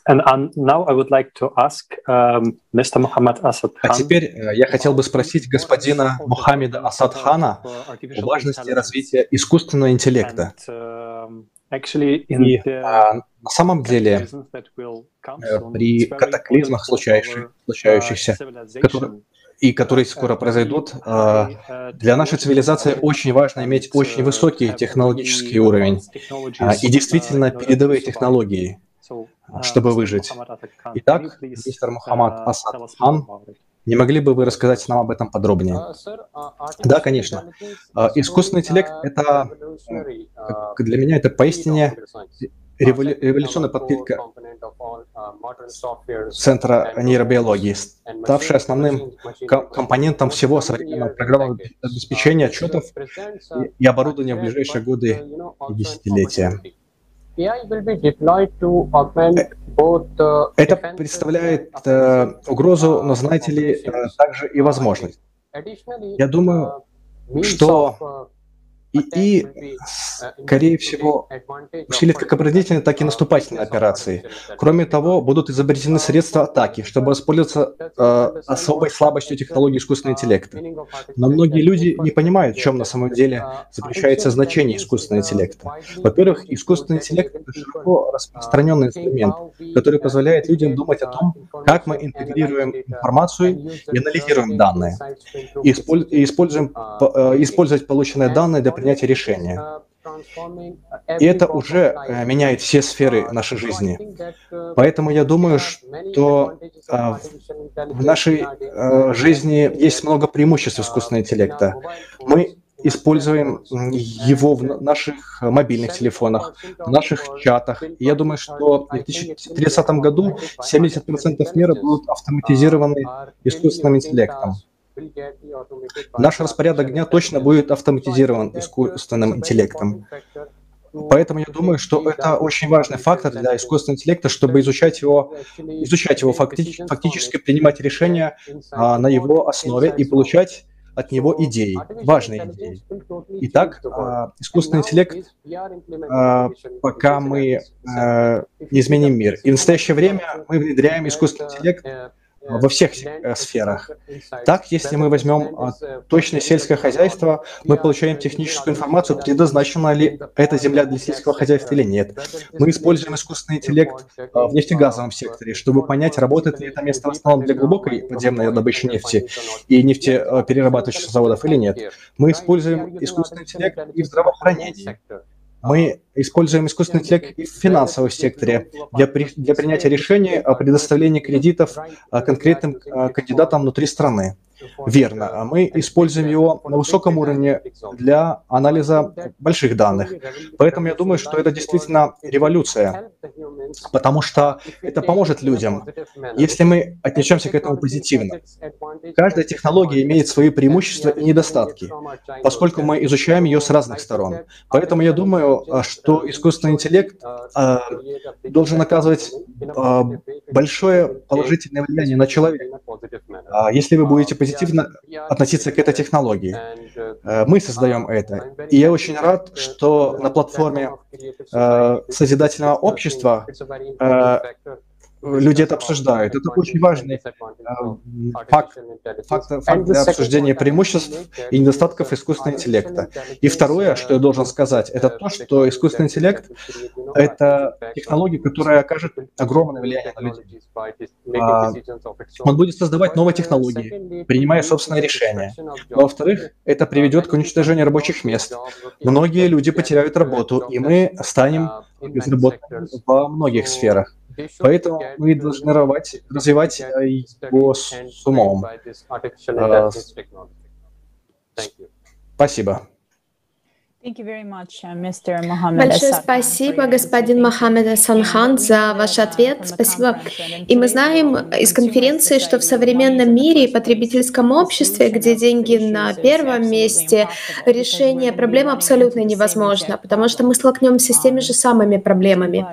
And now I would like to ask um, Mr. Muhammad Asad Khan. А теперь э, я хотел бы спросить господина Мухаммеда Асад Хана о важности развития искусственного интеллекта. И а, на самом деле э, при катаклизмах, случающих, случающихся, которые, и которые скоро произойдут, а, для нашей цивилизации очень важно иметь очень высокий технологический уровень и действительно передовые технологии, чтобы выжить. Итак, мистер Мухаммад Асад Хан, не могли бы вы рассказать нам об этом подробнее? Да, конечно. Искусственный интеллект — это для меня это поистине революционная подпитка Центра нейробиологии, ставшая основным компонентом всего современного программного обеспечения отчетов и оборудования в ближайшие годы и десятилетия. Это представляет э, угрозу, но знаете ли, э, также и возможность. Я думаю, что и, скорее всего, усилит как оборонительные, так и наступательные операции. Кроме того, будут изобретены средства атаки, чтобы воспользоваться э, особой слабостью технологии искусственного интеллекта. Но многие люди не понимают, в чем на самом деле заключается значение искусственного интеллекта. Во-первых, искусственный интеллект — это широко распространенный инструмент, который позволяет людям думать о том, как мы интегрируем информацию и анализируем данные, и используем, э, использовать полученные данные для принятия решения. И это уже э, меняет все сферы нашей жизни. Поэтому я думаю, что а, в нашей э, жизни есть много преимуществ искусственного интеллекта. Мы используем его в наших мобильных телефонах, в наших чатах. И я думаю, что в 2030 году 70% мира будут автоматизированы искусственным интеллектом. Наш распорядок дня точно будет автоматизирован искусственным интеллектом. Поэтому я думаю, что это очень важный фактор для искусственного интеллекта, чтобы изучать его, изучать его факти, фактически принимать решения а, на его основе и получать от него идеи, важные идеи. Итак, а, искусственный интеллект, а, пока мы а, не изменим мир. И в настоящее время мы внедряем искусственный интеллект во всех э, сферах. Так, если мы возьмем а, точное сельское хозяйство, мы получаем техническую информацию, предназначена ли эта земля для сельского хозяйства или нет. Мы используем искусственный интеллект а, в нефтегазовом секторе, чтобы понять, работает ли это место в основном для глубокой подземной добычи нефти и нефтеперерабатывающих заводов или нет. Мы используем искусственный интеллект и в здравоохранении. Мы используем искусственный интеллект и в финансовом секторе для, при, для принятия решений о предоставлении кредитов а, конкретным а, кандидатам внутри страны. Верно. А мы используем его на высоком уровне для анализа больших данных. Поэтому я думаю, что это действительно революция, потому что это поможет людям, если мы отнесемся к этому позитивно. Каждая технология имеет свои преимущества и недостатки, поскольку мы изучаем ее с разных сторон. Поэтому я думаю, что искусственный интеллект э, должен оказывать э, большое положительное влияние на человека. Если вы будете позитивно относиться к этой технологии. Мы создаем это. И я очень рад, что на платформе э, созидательного общества it's a very important uh, factor люди это обсуждают. Это очень важный э, факт, факт, факт для обсуждения преимуществ и недостатков искусственного интеллекта. И второе, что я должен сказать, это то, что искусственный интеллект — это технология, которая окажет огромное влияние на людей. А, он будет создавать новые технологии, принимая собственные решения. Но, во-вторых, это приведет к уничтожению рабочих мест. Многие люди потеряют работу, и мы станем безработными во многих сферах. Поэтому мы должны развивать, развивать его с умом. Спасибо. Uh, Большое спасибо, господин Мохаммед Санхан, за ваш ответ. Спасибо. И мы знаем из конференции, что в современном мире и потребительском обществе, где деньги на первом месте, решение проблем абсолютно невозможно, потому что мы столкнемся с теми же самыми проблемами.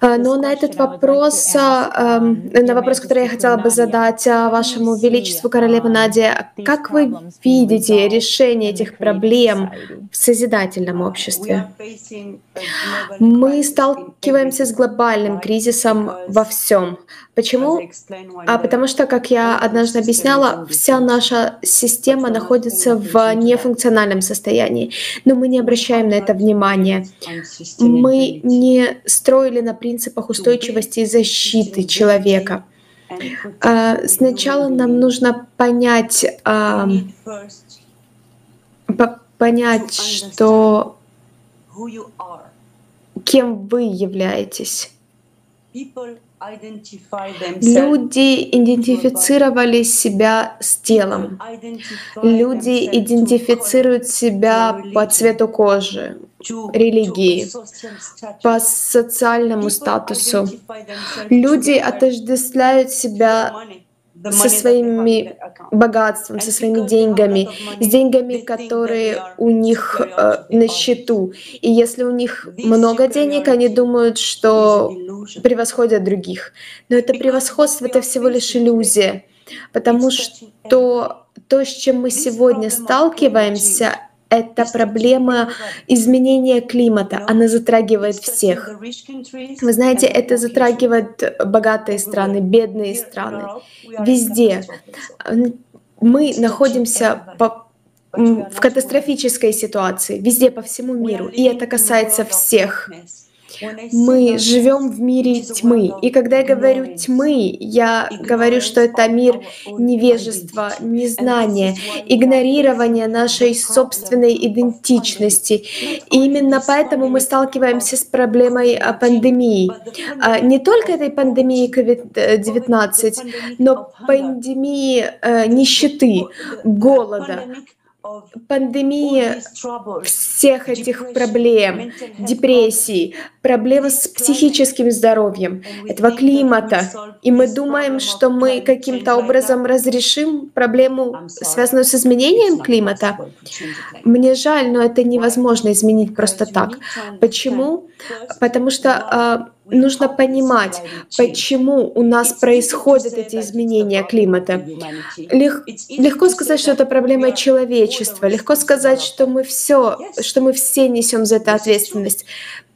А, но на этот вопрос, а, эм, на вопрос, который я хотела бы задать а, вашему величеству королеве Наде, как вы видите решение этих проблем в созидательном обществе? Мы сталкиваемся с глобальным кризисом во всем. Почему? А потому что, как я однажды объясняла, вся наша система находится в нефункциональном состоянии, но мы не обращаем на это внимания. Мы не строили на принципах устойчивости и защиты человека. А, сначала нам нужно понять, понять, что кем вы являетесь. Люди идентифицировали себя с телом. Люди идентифицируют себя по цвету кожи, религии, по социальному статусу. Люди отождествляют себя со своими богатством, со своими деньгами, с деньгами, которые у них э, на счету. И если у них много денег, они думают, что превосходят других. Но это превосходство — это всего лишь иллюзия, потому что то, с чем мы сегодня сталкиваемся, это проблема изменения климата. Она затрагивает всех. Вы знаете, это затрагивает богатые страны, бедные страны. Везде. Мы находимся по в катастрофической ситуации, везде по всему миру, и это касается всех. Мы живем в мире тьмы. И когда я говорю тьмы, я говорю, что это мир невежества, незнания, игнорирования нашей собственной идентичности. И именно поэтому мы сталкиваемся с проблемой а, пандемии. А, не только этой пандемии COVID-19, но пандемии э, нищеты, голода, пандемия всех этих проблем, депрессий, проблемы с психическим здоровьем, этого климата. И мы думаем, что мы каким-то образом разрешим проблему, связанную с изменением климата. Мне жаль, но это невозможно изменить просто так. Почему? Потому что нужно понимать, почему у нас происходят эти изменения климата. Лег, легко сказать, что это проблема человечества, легко сказать, что мы все, что мы все несем за это ответственность.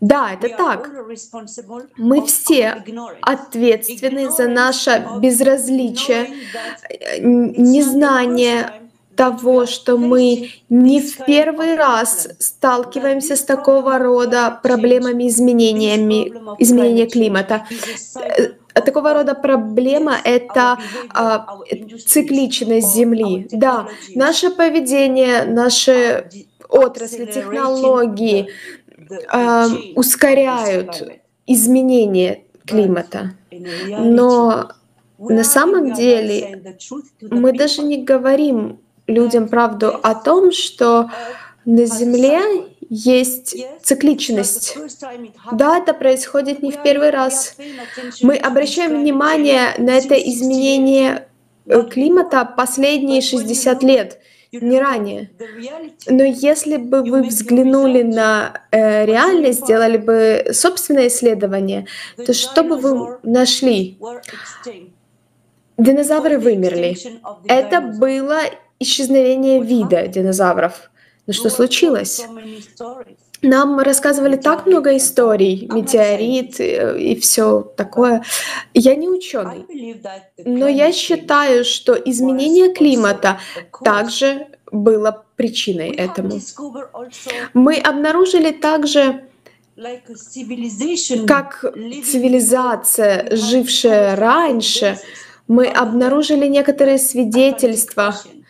Да, это так. Мы все ответственны за наше безразличие, незнание, того, что мы не в первый раз сталкиваемся с такого рода проблемами изменениями, изменения климата. Э, такого рода проблема — это а, цикличность Земли. Да, наше поведение, наши отрасли, технологии а, ускоряют изменение климата. Но на самом деле мы даже не говорим людям правду о том, что на Земле есть цикличность. Да, это происходит не в первый раз. Мы обращаем внимание на это изменение э, климата последние 60 лет, не ранее. Но если бы вы взглянули на э, реальность, сделали бы собственное исследование, то что бы вы нашли? Динозавры вымерли. Это было исчезновение вида динозавров. Но что случилось? Нам рассказывали так много историй, метеорит и, и все такое. Я не ученый, но я считаю, что изменение климата также было причиной этому. Мы обнаружили также, как цивилизация, жившая раньше, мы обнаружили некоторые свидетельства Э,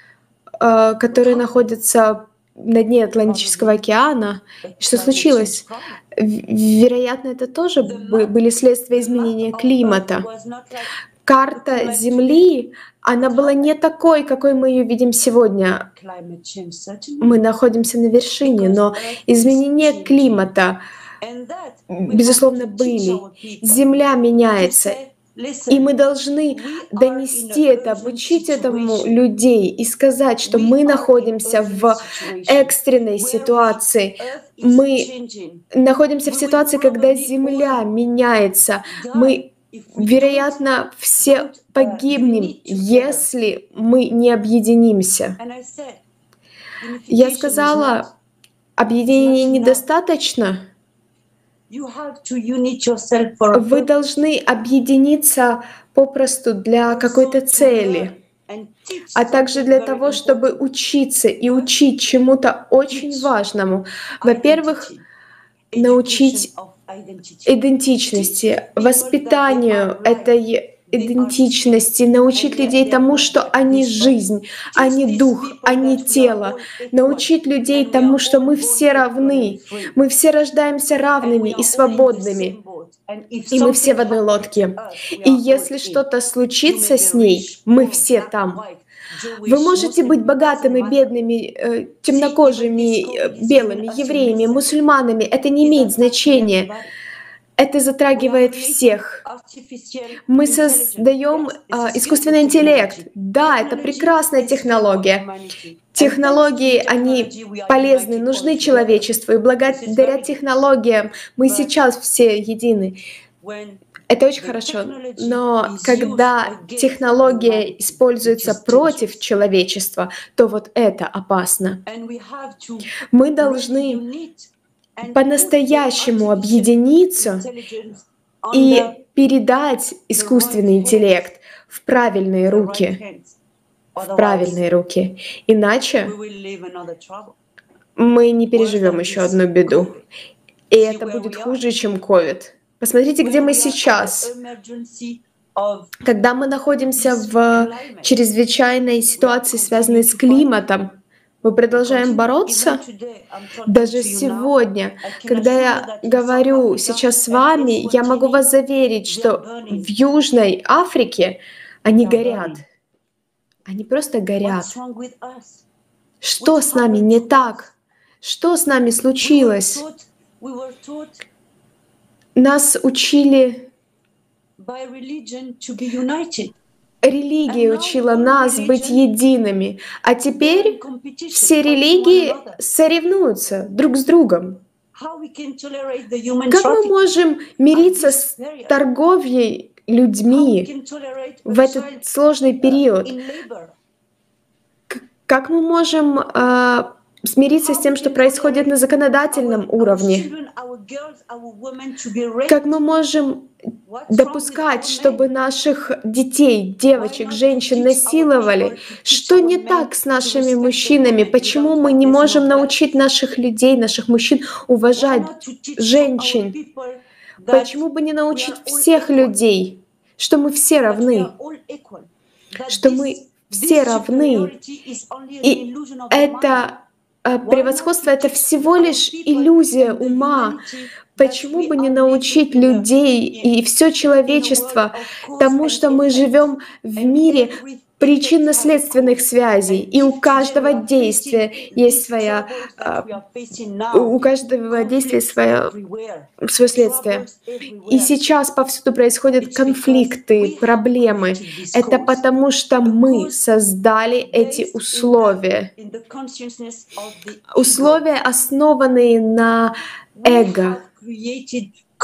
которые находятся на дне Атлантического океана. Что случилось? Вероятно, это тоже были следствия изменения климата. Карта Земли, она была не такой, какой мы ее видим сегодня. Мы находимся на вершине, но изменения климата, безусловно, были. Земля меняется, И мы должны донести это, обучить этому людей и сказать, что мы находимся в экстренной ситуации. Мы находимся в ситуации, когда Земля меняется. Мы, вероятно, все погибнем, если мы не объединимся. Я сказала, объединения недостаточно. Вы должны объединиться попросту для какой-то цели, а также для того, чтобы учиться и учить чему-то очень важному. Во-первых, научить идентичности, воспитанию этой идентичности, научить людей тому, что они жизнь, они дух, они тело, научить людей тому, что мы все равны, мы все рождаемся равными и свободными, и мы все в одной лодке. И если что-то случится с ней, мы все там. Вы можете быть богатыми, бедными, э, темнокожими, э, белыми, евреями, мусульманами. Это не имеет значения. Это затрагивает всех. Мы создаем э, искусственный интеллект. Да, это прекрасная технология. Технологии, они полезны, нужны человечеству. И благодаря технологиям мы сейчас все едины. Это очень хорошо, но когда технология используется против человечества, то вот это опасно. Мы должны по-настоящему объединиться и передать искусственный интеллект в правильные руки. В правильные руки. Иначе мы не переживем еще одну беду. И это будет хуже, чем COVID. Посмотрите, где мы сейчас. Когда мы находимся в чрезвычайной ситуации, связанной с климатом, мы продолжаем бороться. Даже сегодня, когда я говорю сейчас с вами, я могу вас заверить, что в Южной Африке они горят. Они просто горят. Что с нами не так? Что с нами случилось? Нас учили Религия учила нас быть едиными, а теперь все религии соревнуются друг с другом. Как мы можем мириться с торговлей людьми в этот сложный период? Как мы можем э, смириться с тем, что происходит на законодательном уровне? Как мы можем допускать, чтобы наших детей, девочек, женщин насиловали? Что не так с нашими мужчинами? Почему мы не можем научить наших людей, наших мужчин уважать женщин? Почему бы не научить всех людей, что мы все равны? Что мы все равны. И это превосходство — это всего лишь иллюзия ума. Почему бы не научить людей и все человечество тому, что мы живем в мире причинно-следственных связей, и у каждого действия есть своя, а, у каждого действия свое, свое следствие. И сейчас повсюду происходят конфликты, проблемы. Это потому, что мы создали эти условия. Условия, основанные на эго,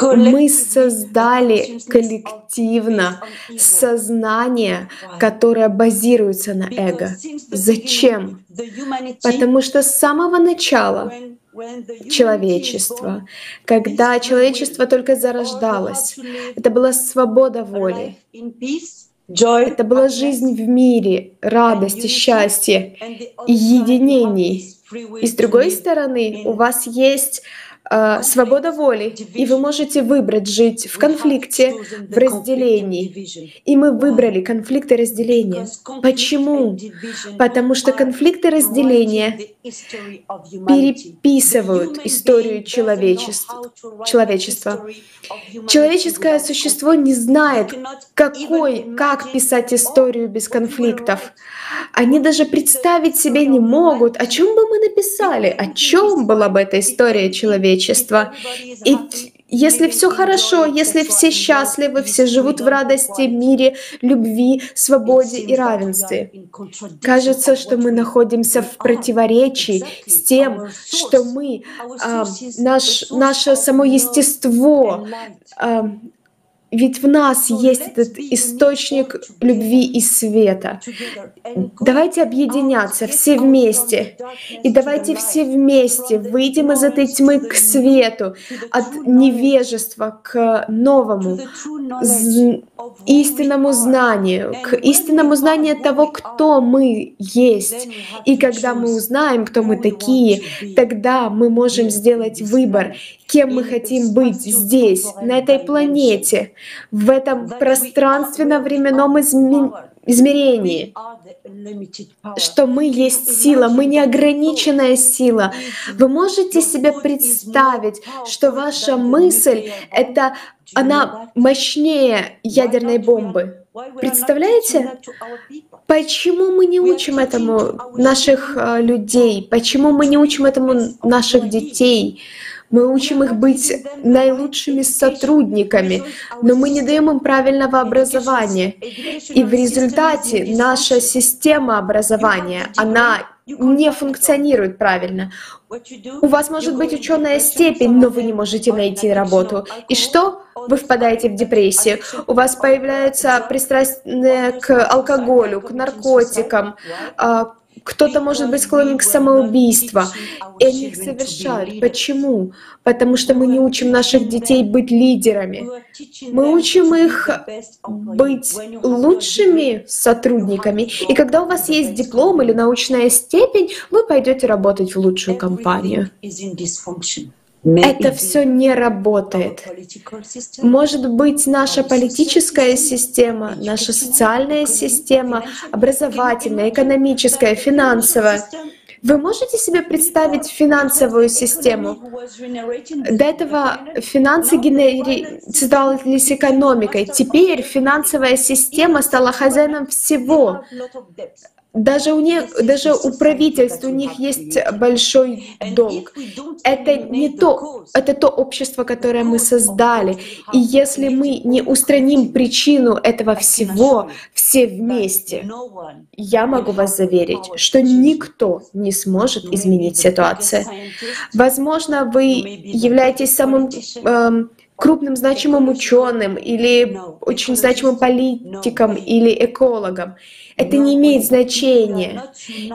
мы создали коллективно сознание, которое базируется на эго. Зачем? Потому что с самого начала человечества, когда человечество только зарождалось, это была свобода воли, это была жизнь в мире, радость и счастье, и единений. И с другой стороны, у вас есть свобода воли, и вы можете выбрать жить в конфликте, в разделении. И мы выбрали конфликт и разделение. Почему? Потому что конфликт и разделение переписывают историю человечества. человечества. Человеческое существо не знает, какой, как писать историю без конфликтов. Они даже представить себе не могут, о чем бы мы написали, о чем была бы эта история человечества. И если все хорошо, если все счастливы, все живут в радости, мире, любви, свободе и равенстве. Кажется, что мы находимся в противоречии с тем, что мы, э, наш, наше само естество, э, ведь в нас есть этот источник любви и света. Давайте объединяться все вместе. И давайте все вместе выйдем из этой тьмы к свету, от невежества к новому, истинному знанию, к истинному знанию того, кто мы есть. И когда мы узнаем, кто мы такие, тогда мы можем сделать выбор, кем мы хотим быть здесь, на этой планете, в этом пространственно-временном изме... измерении, что мы есть сила, мы неограниченная сила. Вы можете себе представить, что ваша мысль — это она мощнее ядерной бомбы. Представляете? Почему мы не учим этому наших э, людей? Почему мы не учим этому наших детей? Мы учим их быть наилучшими сотрудниками, но мы не даем им правильного образования. И в результате наша система образования, она не функционирует правильно. У вас может быть ученая степень, но вы не можете найти работу. И что? Вы впадаете в депрессию. У вас появляется пристрастие к алкоголю, к наркотикам, а, кто-то может быть склонен к самоубийству, и они их совершают. Почему? Потому что мы не учим наших детей быть лидерами. Мы учим их быть лучшими сотрудниками. И когда у вас есть диплом или научная степень, вы пойдете работать в лучшую компанию. Это все не работает. Может быть, наша политическая система, наша социальная система, образовательная, экономическая, финансовая. Вы можете себе представить финансовую систему? До этого финансы генерировались экономикой. Теперь финансовая система стала хозяином всего. Даже у них, даже у правительств у них есть большой долг. Это не то, это то общество, которое мы создали. И если мы не устраним причину этого всего все вместе, я могу вас заверить, что никто не сможет изменить ситуацию. Возможно, вы являетесь самым эм, крупным значимым ученым или очень значимым политиком или экологом. Это не имеет значения.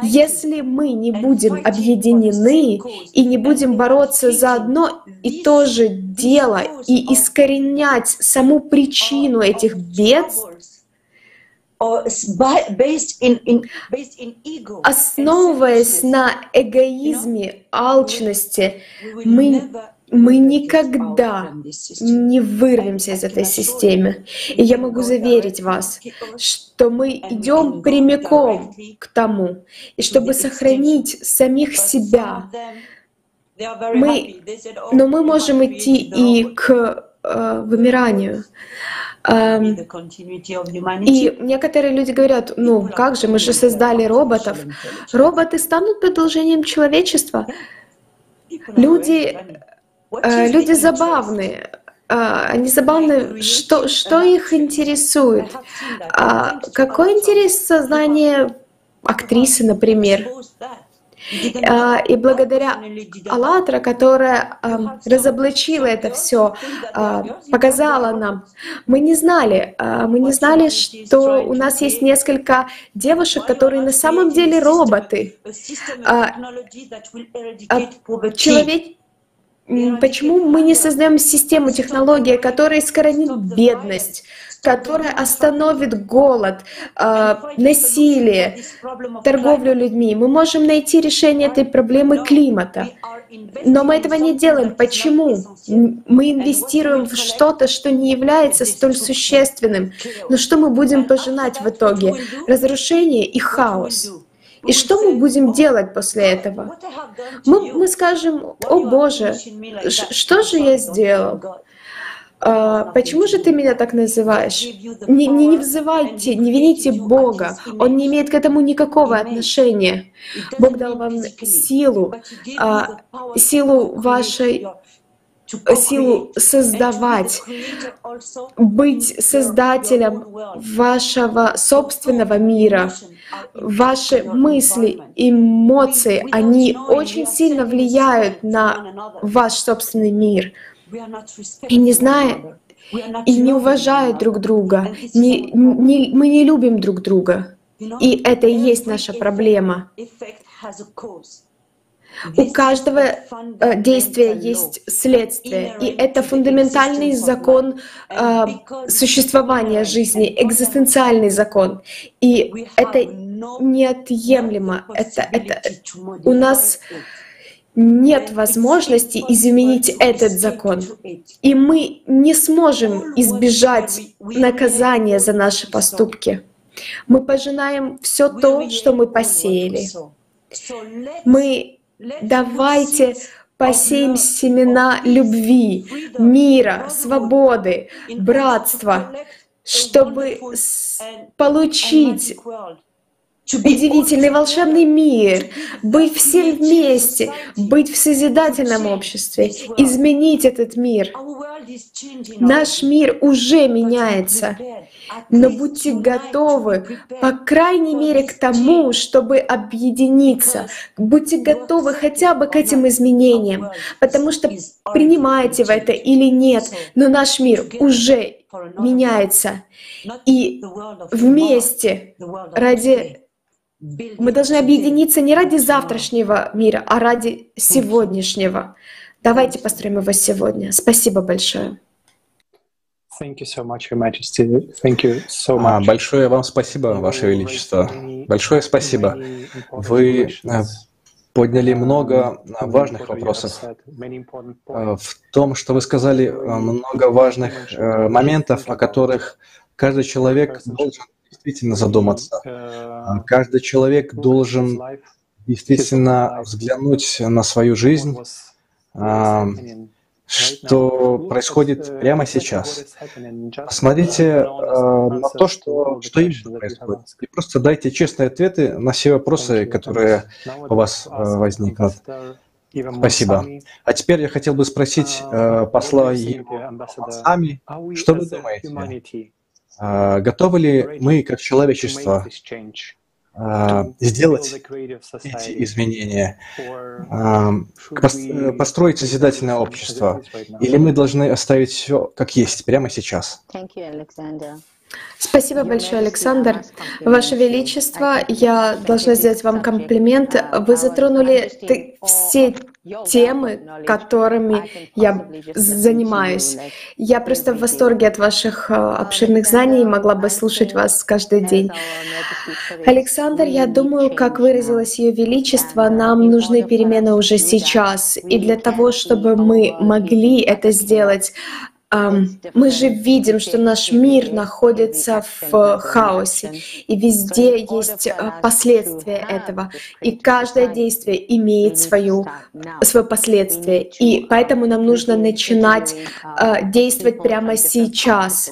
Если мы не будем объединены и не будем бороться за одно и то же дело и искоренять саму причину этих бед, основываясь на эгоизме, алчности, мы мы никогда не вырвемся из этой системы. И я могу заверить вас, что мы идем прямиком к тому, и чтобы сохранить самих себя. Мы, но мы можем идти и к э, вымиранию. И некоторые люди говорят, ну как же, мы же создали роботов. Роботы станут продолжением человечества. Люди люди забавные. Э, они забавные. Что, что их интересует? А, какой интерес сознания актрисы, например? А, и благодаря «АЛЛАТРА», которая разоблачила это все, показала нам, мы не знали, мы не знали, что у нас есть несколько девушек, которые на самом деле роботы. Человек, Почему мы не создаем систему технологии, которая искоренит бедность, которая остановит голод, э, насилие, торговлю людьми? Мы можем найти решение этой проблемы климата. Но мы этого не делаем. Почему? Мы инвестируем в что-то, что не является столь существенным. Но что мы будем пожинать в итоге? Разрушение и хаос. И что мы будем делать после этого? Мы, мы скажем, о Боже, что же я сделал? А, почему же ты меня так называешь? Не, не, не взывайте, не вините Бога. Он не имеет к этому никакого отношения. Бог дал вам силу, а, силу вашей силу создавать, быть создателем вашего собственного мира. Ваши мысли, эмоции, они очень сильно влияют на ваш собственный мир. И не зная и не уважают друг друга, не, не, мы не любим друг друга. И это и есть наша проблема. У каждого э, действия есть следствие, и это фундаментальный закон э, существования жизни, экзистенциальный закон. И это неотъемлемо. Это, это, у нас нет возможности изменить этот закон. И мы не сможем избежать наказания за наши поступки. Мы пожинаем все то, что мы посеяли. Мы давайте посеем семена любви, мира, свободы, братства, чтобы получить удивительный волшебный мир, быть всем вместе, быть в созидательном обществе, изменить этот мир. Наш мир уже меняется, но будьте готовы, по крайней мере, к тому, чтобы объединиться. Будьте готовы хотя бы к этим изменениям, потому что принимаете вы это или нет, но наш мир уже меняется. И вместе ради мы должны объединиться не ради завтрашнего мира, а ради сегодняшнего. Давайте построим его сегодня. Спасибо большое. А, большое вам спасибо, Ваше Величество. Большое спасибо. Вы э, подняли много важных вопросов. Э, в том, что вы сказали, э, много важных моментов, о которых каждый человек должен действительно задуматься. А, каждый человек должен действительно взглянуть на свою жизнь, а, что происходит прямо сейчас. Посмотрите а, на то, что, что именно происходит. И просто дайте честные ответы на все вопросы, которые у вас возникнут. Спасибо. А теперь я хотел бы спросить посла Сами, что вы думаете? А, готовы ли мы, как человечество, а, сделать эти изменения, а, построить созидательное общество, или мы должны оставить все как есть прямо сейчас? Спасибо большое, Александр. Ваше Величество, я должна сделать вам комплимент. Вы затронули все темы, которыми я занимаюсь. Я просто в восторге от ваших э, обширных знаний и могла бы слушать вас каждый день. Александр, я думаю, как выразилось Ее Величество, нам нужны перемены уже сейчас. И для того, чтобы мы могли это сделать, мы же видим, что наш мир находится в хаосе, и везде есть э, последствия этого, и каждое действие имеет свою, свое последствие, и поэтому нам нужно начинать э, действовать прямо сейчас,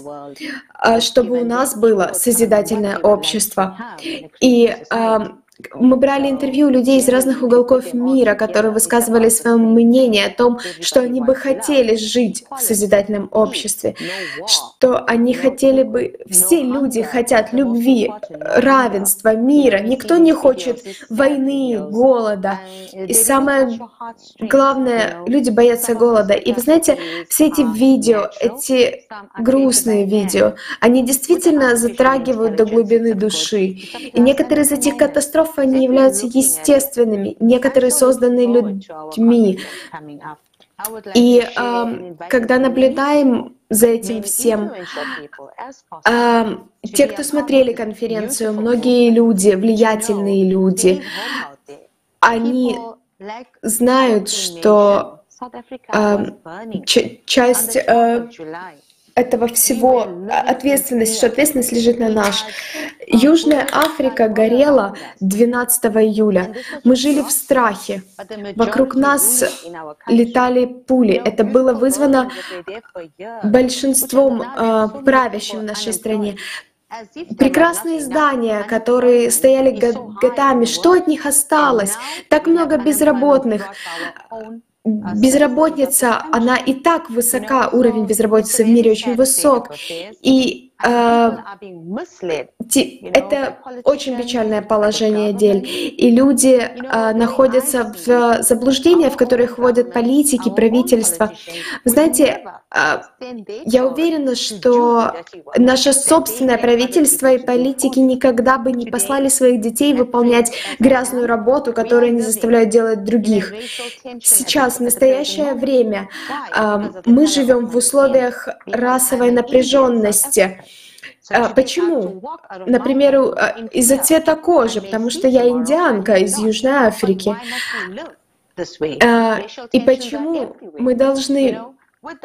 э, чтобы у нас было созидательное общество. И мы брали интервью людей из разных уголков мира, которые высказывали свое мнение о том, что они бы хотели жить в созидательном обществе, что они хотели бы, все люди хотят любви, равенства, мира, никто не хочет войны, голода. И самое главное, люди боятся голода. И вы знаете, все эти видео, эти грустные видео, они действительно затрагивают до глубины души. И некоторые из этих катастроф катастрофы, они являются естественными, некоторые созданы людьми. И э, когда наблюдаем за этим всем, э, те, кто смотрели конференцию, многие люди, влиятельные люди, они знают, что э, часть э, этого всего ответственность, что ответственность лежит на наш. Южная Африка горела 12 июля. Мы жили в страхе. Вокруг нас летали пули. Это было вызвано большинством э, правящим в нашей стране. Прекрасные здания, которые стояли годами, что от них осталось? Так много безработных. Безработица, она и так высока, уровень безработицы в мире очень высок. И это очень печальное положение дель. И люди э, находятся в заблуждении, в которых вводят политики, правительства. Вы знаете, э, я уверена, что наше собственное правительство и политики никогда бы не послали своих детей выполнять грязную работу, которую они заставляют делать других. Сейчас, в настоящее время, мы живем в условиях расовой напряженности. А, почему? Например, а, из-за цвета кожи, потому что я индианка из Южной Африки. А, и почему мы должны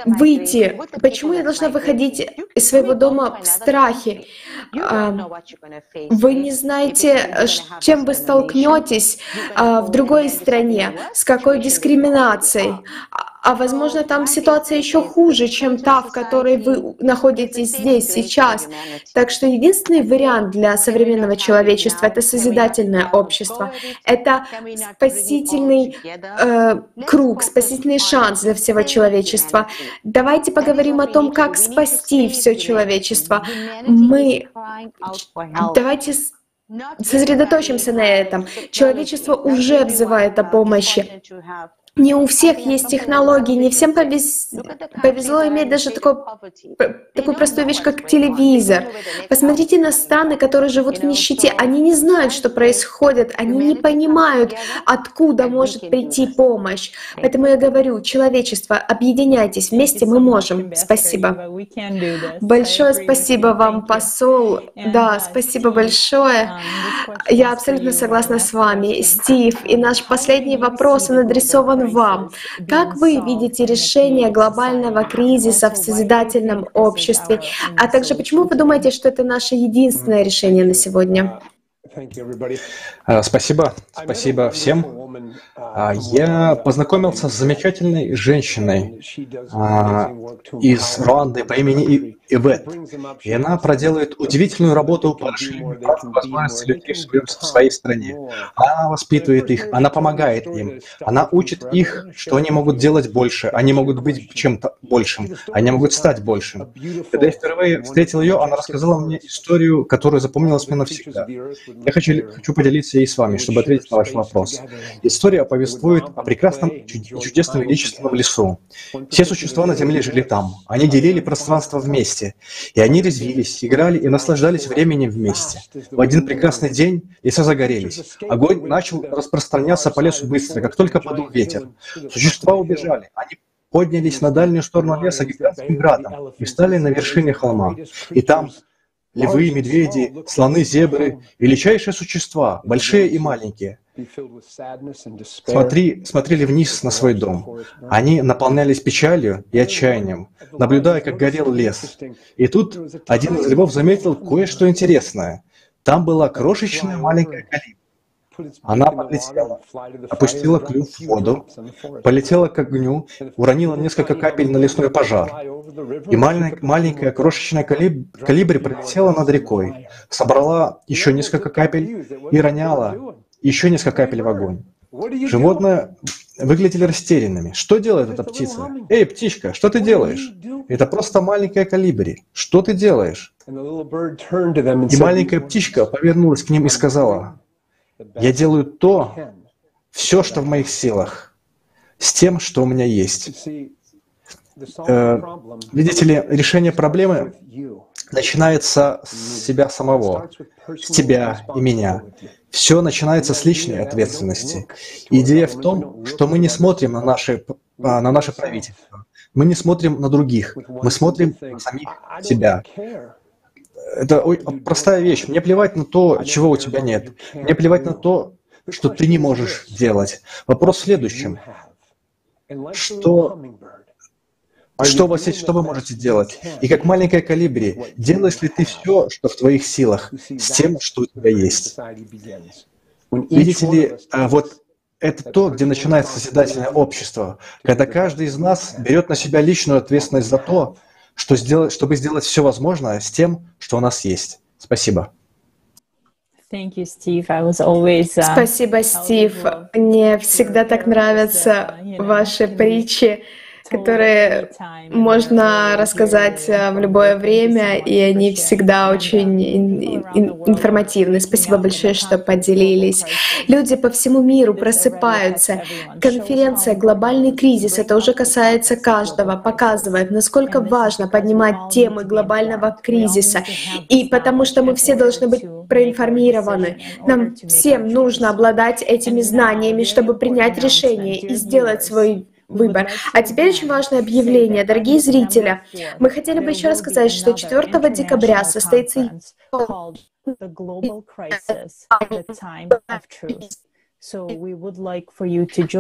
выйти? Почему я должна выходить из своего дома в страхе? Вы не знаете, с чем вы столкнетесь в другой стране, с какой дискриминацией а возможно там ситуация еще хуже, чем та, в которой вы находитесь здесь, сейчас. Так что единственный вариант для современного человечества — это созидательное общество. Это спасительный э, круг, спасительный шанс для всего человечества. Давайте поговорим о том, как спасти все человечество. Мы... Давайте сосредоточимся на этом. Человечество уже взывает о помощи. Не у всех есть технологии, не всем повез... повезло иметь даже такой, такую простую вещь, как телевизор. Посмотрите на страны, которые живут в нищете. Они не знают, что происходит, они не понимают, откуда может прийти помощь. Поэтому я говорю, человечество, объединяйтесь, вместе мы можем. Спасибо. Большое спасибо вам, посол. Да, спасибо большое. Я абсолютно согласна с вами. Стив, и наш последний вопрос, он адресован вам. Как вы видите решение глобального кризиса в созидательном обществе? А также почему вы думаете, что это наше единственное решение на сегодня? А, спасибо, спасибо всем. А, я познакомился с замечательной женщиной а, из Руанды по имени Ивет. И она проделывает удивительную работу по расширению людей в своей стране. Она воспитывает их, она помогает им, она учит их, что они могут делать больше, они могут быть чем-то большим, они могут стать большим. Когда я впервые встретил ее, она рассказала мне историю, которая запомнилась мне навсегда. Я хочу, хочу поделиться ей с вами, чтобы ответить на ваш вопрос. История повествует о прекрасном и чудесном величественном лесу. Все существа на Земле жили там. Они делили пространство вместе. И они резвились, играли и наслаждались временем вместе. В один прекрасный день леса загорелись. Огонь начал распространяться по лесу быстро, как только подул ветер. Существа убежали. Они поднялись на дальнюю сторону леса гигантским градом и встали на вершине холма. И там львы, медведи, слоны, зебры, величайшие существа, большие и маленькие. Смотри, смотрели вниз на свой дом. Они наполнялись печалью и отчаянием, наблюдая, как горел лес. И тут один из львов заметил кое-что интересное. Там была крошечная маленькая калибра. Она подлетела, опустила клюв в воду, полетела к огню, уронила несколько капель на лесной пожар. И маленькая, маленькая крошечная калиб... калибри пролетела над рекой, собрала еще несколько капель и роняла еще несколько капель в огонь. Животные выглядели растерянными. Что делает эта птица? Эй, птичка, что ты делаешь? Это просто маленькая калибри. Что ты делаешь? И маленькая птичка повернулась к ним и сказала, я делаю то, все, что в моих силах, с тем, что у меня есть. Э, видите ли, решение проблемы начинается с себя самого, с тебя и меня. Все начинается с личной ответственности. Идея в том, что мы не смотрим на наши, а, на наше правительство, мы не смотрим на других, мы смотрим на самих себя. Это простая вещь. Мне плевать на то, чего у тебя нет. Мне плевать на то, что ты не можешь делать. Вопрос в следующем. Что что вас есть, что вы можете делать? И как маленькая калибри, делаешь ли ты все, что в твоих силах, с тем, что у тебя есть? Видите ли, а, вот это то, где начинается созидательное общество, когда каждый из нас берет на себя личную ответственность за то, что сделать, чтобы сделать все возможное с тем, что у нас есть. Спасибо. Uh, Спасибо, Стив. Мне всегда так нравятся ваши притчи которые можно рассказать э, в любое время, и они всегда очень информативны. Спасибо большое, что поделились. Люди по всему миру просыпаются. Конференция «Глобальный кризис» — это уже касается каждого, показывает, насколько важно поднимать темы глобального кризиса. И потому что мы все должны быть проинформированы. Нам всем нужно обладать этими знаниями, чтобы принять решение и сделать свой выбор. А теперь очень важное объявление. Дорогие зрители, мы хотели бы еще рассказать, что 4 декабря состоится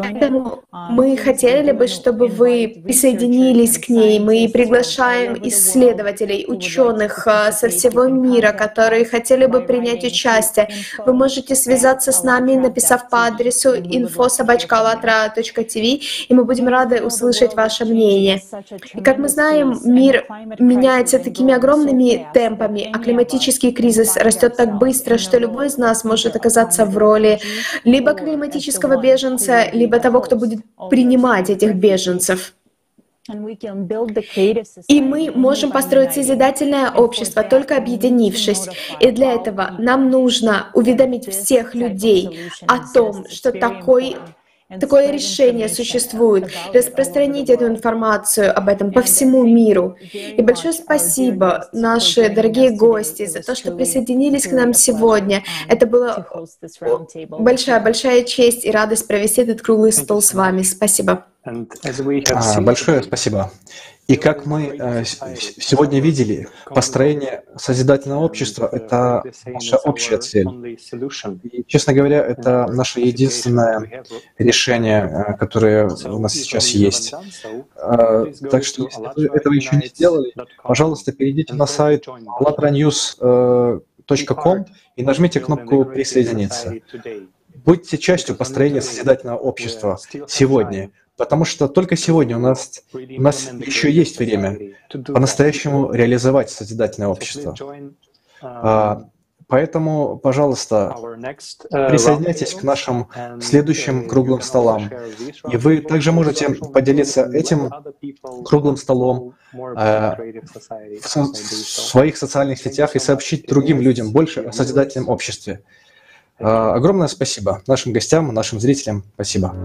Поэтому мы хотели бы, чтобы вы присоединились к ней. Мы приглашаем исследователей, ученых а, со всего мира, которые хотели бы принять участие. Вы можете связаться с нами, написав по адресу info.sobachkalatra.tv, и мы будем рады услышать ваше мнение. И как мы знаем, мир меняется такими огромными темпами, а климатический кризис растет так быстро, что любой из нас может оказаться в роли либо климатического беженца, либо того, кто будет принимать этих беженцев. И мы можем построить созидательное общество, только объединившись. И для этого нам нужно уведомить всех людей о том, что такой Такое решение существует. Распространить эту информацию об этом по всему миру. И большое спасибо, наши дорогие гости, за то, что присоединились к нам сегодня. Это была большая-большая честь и радость провести этот круглый стол с вами. Спасибо. А, большое спасибо. И как мы э, сегодня видели, построение созидательного общества — это наша общая цель. И, честно говоря, это наше единственное решение, э, которое у нас сейчас есть. Э, так что, если вы этого еще не сделали, пожалуйста, перейдите на сайт latranews.com и нажмите кнопку «Присоединиться». Будьте частью построения созидательного общества сегодня. Потому что только сегодня у нас, у нас еще есть время по-настоящему реализовать созидательное общество. А, поэтому, пожалуйста, присоединяйтесь к нашим следующим круглым столам. И вы также можете поделиться этим круглым столом а, в своих социальных сетях и сообщить другим людям больше о созидательном обществе. А, огромное спасибо нашим гостям, нашим зрителям. Спасибо.